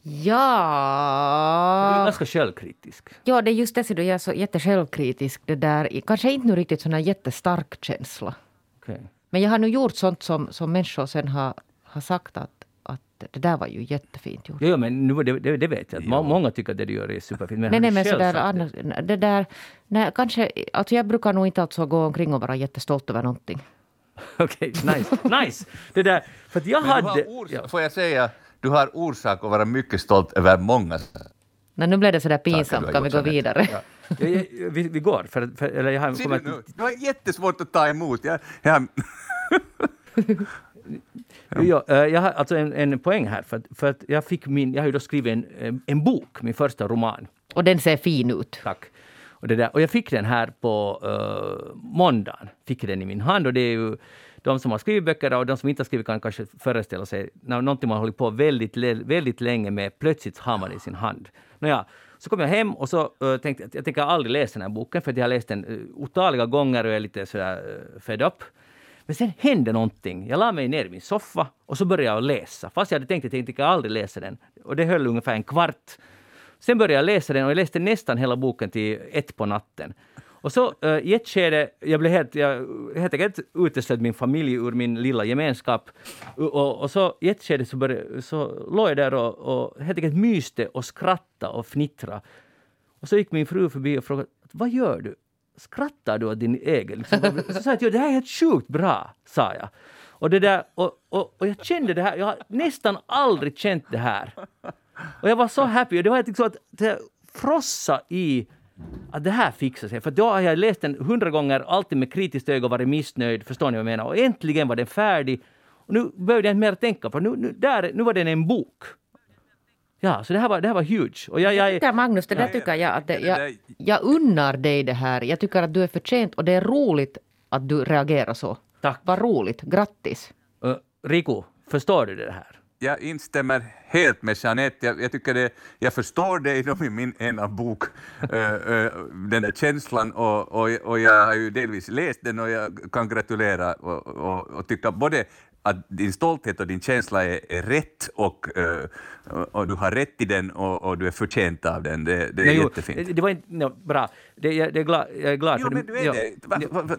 Ja... Du är ganska självkritisk. Ja, det är just det, så jag är så jättesjälvkritisk. Det där, kanske inte nu riktigt sån här jättestark känsla. Okay. Men jag har nu gjort sånt som, som människor sen har, har sagt att, att det där var ju jättefint gjort. Ja, men nu, det, det, det vet jag. Ja. Många tycker att det du gör är superfint. Men nej, nej, men sådär, annars, det där, nej, kanske, alltså jag brukar nog inte alltså gå omkring och vara jättestolt över någonting. Okej, okay, nice. nice. Det där, för att jag men hade... ja. Får jag säga du har orsak att vara mycket stolt över många Nej, nu blev det så där pinsamt. Kan vi gå vidare? Ja. vi, vi, vi, går. För, för, eller jag har kommit... nu, det var jättesvårt att ta emot. Jag, jag... ja. Eh, jag har alltså en, en poäng här. För, för att jag, fick min, jag har ju då skrivit en, en bok, min första roman. Och den ser fin ut. Tack. Och, det där, och jag fick den här på uh, måndagen. Fick den i min hand och det är ju de som har skrivit böcker och de som inte har skrivit kan kanske föreställa sig när någonting man hållit på väldigt, väldigt länge med, plötsligt har man i sin hand. Nåja, så kom jag hem och så uh, tänkte jag att jag tänker aldrig läsa den här boken för jag har läst den uh, otaliga gånger och är lite sådär uh, fed up. Men sen hände någonting. Jag la mig ner i min soffa och så började jag läsa. Fast jag hade tänkt att jag inte aldrig läsa den. Och det höll ungefär en kvart. Sen började jag läsa den och jag läste nästan hela boken till ett på natten. Och så uh, i ett skede, jag blev helt, jag helt enkelt uteslöt min familj ur min lilla gemenskap. Och, och så i ett skede så, började, så låg jag där och, och helt enkelt myste och skrattade och fnittrade. Och så gick min fru förbi och frågade, vad gör du? Skrattar du åt din egen? Liksom. Så sa jag, att det här är helt sjukt bra, sa jag. Och, det där, och, och, och jag kände det här, jag har nästan aldrig känt det här. Och jag var så happy. Och det var liksom att det frossa i att det här fixar sig. För då har jag läst den hundra gånger, alltid med kritiskt öga varit missnöjd, förstår ni vad jag menar? Och äntligen var den färdig. Och nu behövde jag inte mer tänka på nu, nu, där, nu var den en bok. Ja, så det här var, det här var huge. Och jag, jag, Jag tycker Magnus, det där tycker jag att det, jag, jag unnar dig det här. Jag tycker att du är förtjänt och det är roligt att du reagerar så. Tack. Vad roligt. Grattis. uh, Riku, förstår du det här? Jag instämmer helt med Jeanette. Jag, jag, tycker det, jag förstår dig då i min ena bok, äh, äh, den där känslan, och, och, och jag har ju delvis läst den och jag kan gratulera och, och, och tycka både att din stolthet och din känsla är, är rätt och, äh, och du har rätt i den och, och du är förtjänt av den. Det, det är Nej, jo, jättefint. Det, det var inte no, bra. Det, jag, det är glad, jag är glad Jo, för men du är ja. det. Va, va, va.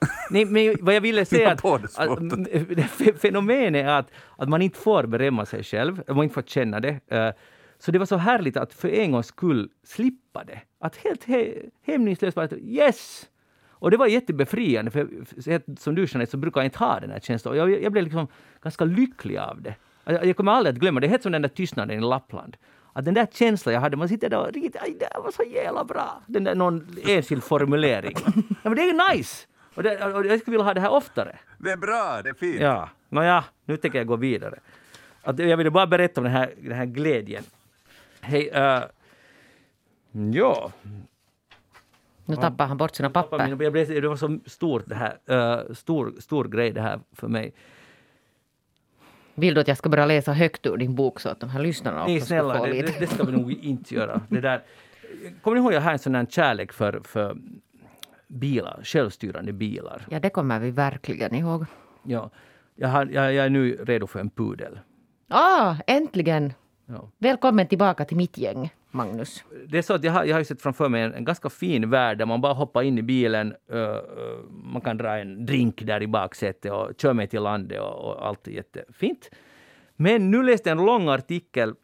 Nej, men vad jag ville säga att, att, fe- fenomenet är att, att man inte får berömma sig själv, man inte får känna det. Eh, Så det var så härligt att för en gångs skull slippa det. Att helt he- hämningslöst bara yes! Och det var jättebefriande, för som du känner så brukar jag inte ha den här känslan. Jag, jag blev liksom ganska lycklig av det. Jag, kommer aldrig att glömma, det är helt som den där tystnaden i Lappland. Att den där känslan jag hade, man sitter där och riktigt, aj, det var så jävla bra. Den där någon enskild formulering. Ja, men det är ju nice! Och, det, och jag skulle vilja ha det här oftare. Det är bra, det är fint. Ja, nåja, nu tänker jag gå vidare. Att jag ville bara berätta om den här, den här glädjen. Hej, uh, ja, Nu tappar han bort sina papper. min- jag blev, det var så stort det här, uh, stor, stor grej det här för mig. Vill du att jag ska börja läsa högt ur din bok så att de här lyssnarna också Nej, ska snälla, få det, lite? det, det ska vi nog inte göra. Det där. Kommer ni ihåg, jag har en sån här kärlek för, för bilar, självstyrande bilar. Ja, det kommer vi verkligen ihåg. Ja, jag, har, jag, jag är nu redo för en pudel. Ah, äntligen! Ja. Välkommen tillbaka till mitt gäng, Magnus. Det är så att jag har, jag har sett framför mig en, en ganska fin värld där man bara hoppar in i bilen, uh, man kan dra en drink där i baksätet och köra mig till landet och, och allt är jättefint. Men nu läste jag en lång artikel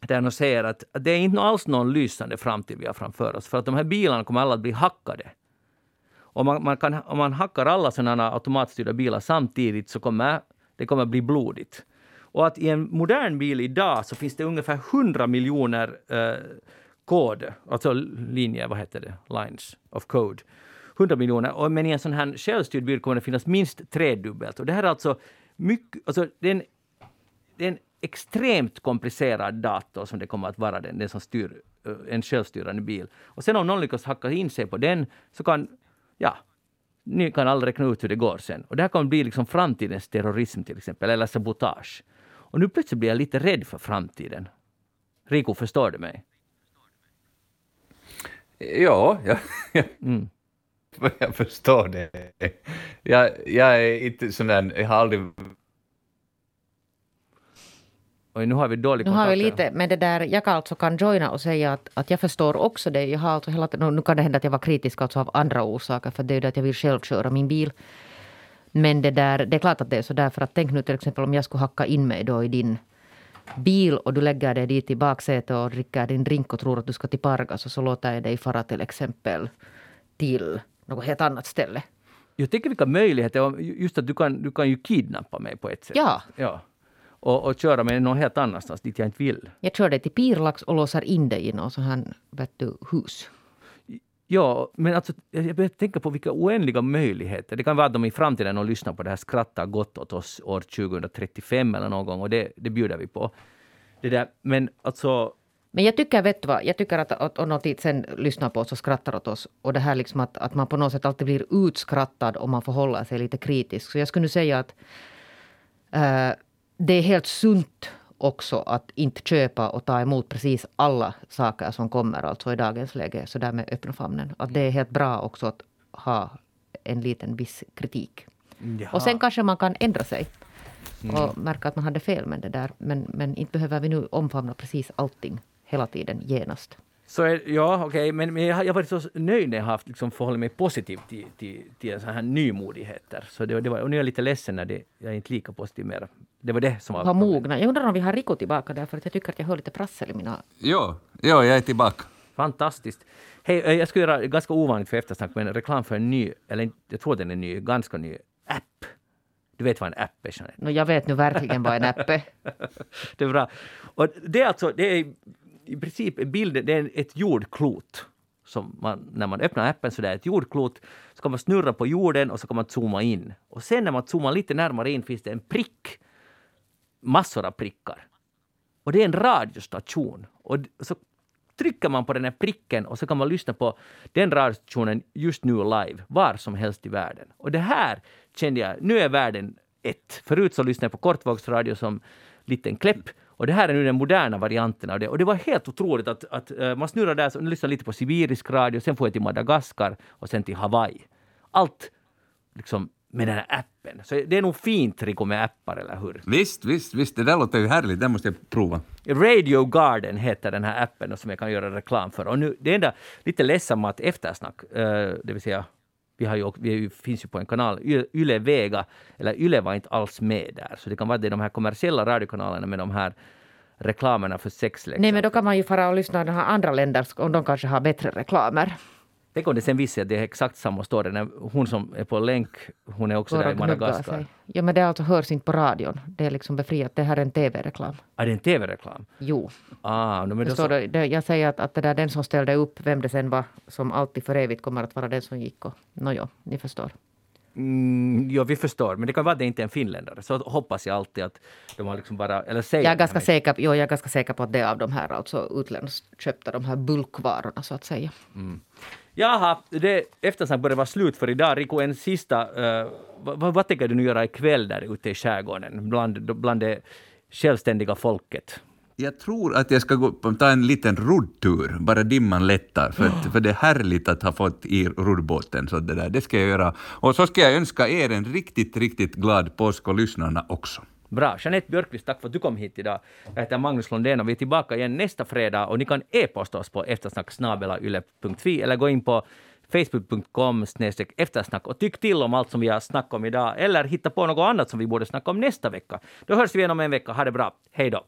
där de säger att att det är inte alls någon lysande framtid vi har framför oss, för att de här bilarna kommer alla att bli hackade. Om man, man kan, om man hackar alla sådana automatstyrda bilar samtidigt så kommer det kommer bli blodigt. Och att i en modern bil idag så finns det ungefär 100 miljoner eh, kod, alltså linjer, vad heter det, lines of code. 100 miljoner. Men i en sån här självstyrd bil kommer det finnas minst tredubbelt. Och det här är alltså mycket, alltså det är en, det är en extremt komplicerad dator som det kommer att vara, den, den som styr eh, en självstyrande bil. Och sen om någon lyckas hacka in sig på den så kan, ja, ni kan aldrig räkna ut hur det går sen. Och det här kommer bli liksom framtidens terrorism till exempel, eller sabotage. Och nu plötsligt blir jag lite rädd för framtiden. Rico, förstår du mig? Ja, ja, ja. Mm. jag förstår det. Jag, jag är inte sån där, jag har aldrig... Och nu har vi dålig Nu kontakt. har vi lite, men det där, jag alltså kan joina och säga att, att jag förstår också det. Jag har alltså hela, nu nu kan det hända att jag var kritisk alltså av andra orsaker, för det är det att jag vill själv köra min bil. Men det, där, det är klart att det är så där, för att tänk nu till exempel om jag skulle hacka in mig då i din bil och du lägger dig dit i baksätet och dricker din drink och tror att du ska till Pargas och så låter jag dig fara till exempel till något helt annat ställe. Jag tänker vilka möjligheter, just att du kan, du kan ju kidnappa mig på ett sätt. Ja. ja. Och, och köra mig någon helt annanstans dit jag inte vill. Jag kör dig till Pirlax och låser in dig i något sånt här vet du, hus. Ja, men alltså, jag jag börjar tänka på vilka oändliga möjligheter. Det kan vara att de i framtiden de lyssnar på det här skrattar gott åt oss år 2035 eller någon gång och det, det bjuder vi på. Det där, men alltså, Men jag tycker, vet du vad, jag tycker att, att om någon tid sen lyssnar på oss och skrattar åt oss och det här liksom att, att man på något sätt alltid blir utskrattad om man förhåller sig lite kritisk. Så jag skulle nu säga att eh, det är helt sunt också att inte köpa och ta emot precis alla saker som kommer alltså i dagens läge så där med öppna famnen. Att det är helt bra också att ha en liten viss kritik. jaha. Och sen kanske man kan ändra sig och märka att man hade fel med det där. Men, men inte behöver vi nu omfamna precis allting hela tiden genast. Så är, ja, okej, men, men jag har varit så nöjd när jag har haft liksom, förhållit mig positivt till, till, till så här nymodigheter. Så det, det var, och nu är jag lite ledsen när det, jag är inte lika positiv mer. Det var det som var... Har mognat. Jag undrar om vi har Rico tillbaka där för att jag tycker att jag hör lite prassel i mina... Ja, ja, jag är tillbaka. Fantastiskt. Hej, eh, jag ska göra ganska ovanligt för eftersnack, men reklam för en ny, eller inte- jag tror den är ny, ganska ny app. Du vet vad en app är, Jeanette? No, jag vet nu verkligen vad en app är. Det är bra. Och det är alltså, det är i princip bilden, det är ett jordklot som man, när man öppnar appen så det är ett jordklot, så kan man snurra på jorden och så kan man zooma in. Och sen när man zoomar lite närmare in finns det en prick, massor av prickar. Och det är en radiostation. Och så trycker man på den här pricken och så kan man lyssna på den radiostationen just nu live, var som helst i världen. Och det här kände jag, nu är världen ett. Förut så lyssnade jag på kortvågsradio som liten kläpp och det här är nu den moderna varianten av det. Och det var helt otroligt att, att uh, man snurrar där och lyssnar lite på sibirisk radio, sen får jag till Madagaskar och sen till Hawaii. Allt liksom med den här appen. Så det är nog fint, Rico, med appar, eller hur? Visst, visst, visst. Det där låter ju härligt. Det måste jag prova. Radio Garden heter den här appen som jag kan göra reklam för. Och nu, det enda lite ledsamma att eftersnack, uh, det vill säga vi, har ju, vi finns ju på en kanal, Yle Vega, eller Yle var inte alls med där. Så det kan vara det de här kommersiella radiokanalerna med de här reklamerna för sexleksaker. Nej, men då kan man ju fara och lyssna på andra länder, om de kanske har bättre reklamer. Tänk om det sen visar att det är exakt samma story. Hon som är på länk, hon är också Bara där i Madagaskar. Ja, men det alltså hörs inte på radion. Det är liksom befriat. Det här är en TV-reklam. Är det en TV-reklam? Jo. Ah, men det så... det, jag säger att, att det där, den som ställde upp, vem det sen var, som alltid för evigt kommer att vara den som gick. Och, no, ni förstår. Mm, ja, vi förstår. Men det kan vara att det inte är en finländare. Så hoppas jag alltid att de har liksom bara... Eller säger jag, är ganska säker, jo, jag är ganska säker på att det är av de här alltså utlandsköpta, de här bulkvarorna så att säga. Mm. Jaha, det eftersnack börjar vara slut för idag. Rico, en sista. Uh, vad, vad tänker du nu göra ikväll där ute i skärgården bland, bland det självständiga folket? Jag tror att jag ska gå, ta en liten roddtur, bara dimman lättar, för, att, för det är härligt att ha fått i roddbåten. Så det, där, det ska jag göra. Och så ska jag önska er en riktigt, riktigt glad påsk och lyssnarna också. Bra. Jeanette Björkqvist, tack för att du kom hit idag. Jag heter Magnus Lundén och vi är tillbaka igen nästa fredag och ni kan e-posta oss på eftersnacksnabelayle.fi eller gå in på facebook.com eftersnack och tyck till om allt som vi har snackat om idag eller hitta på något annat som vi borde snacka om nästa vecka. Då hörs vi igen om en vecka. Ha det bra. Hej då!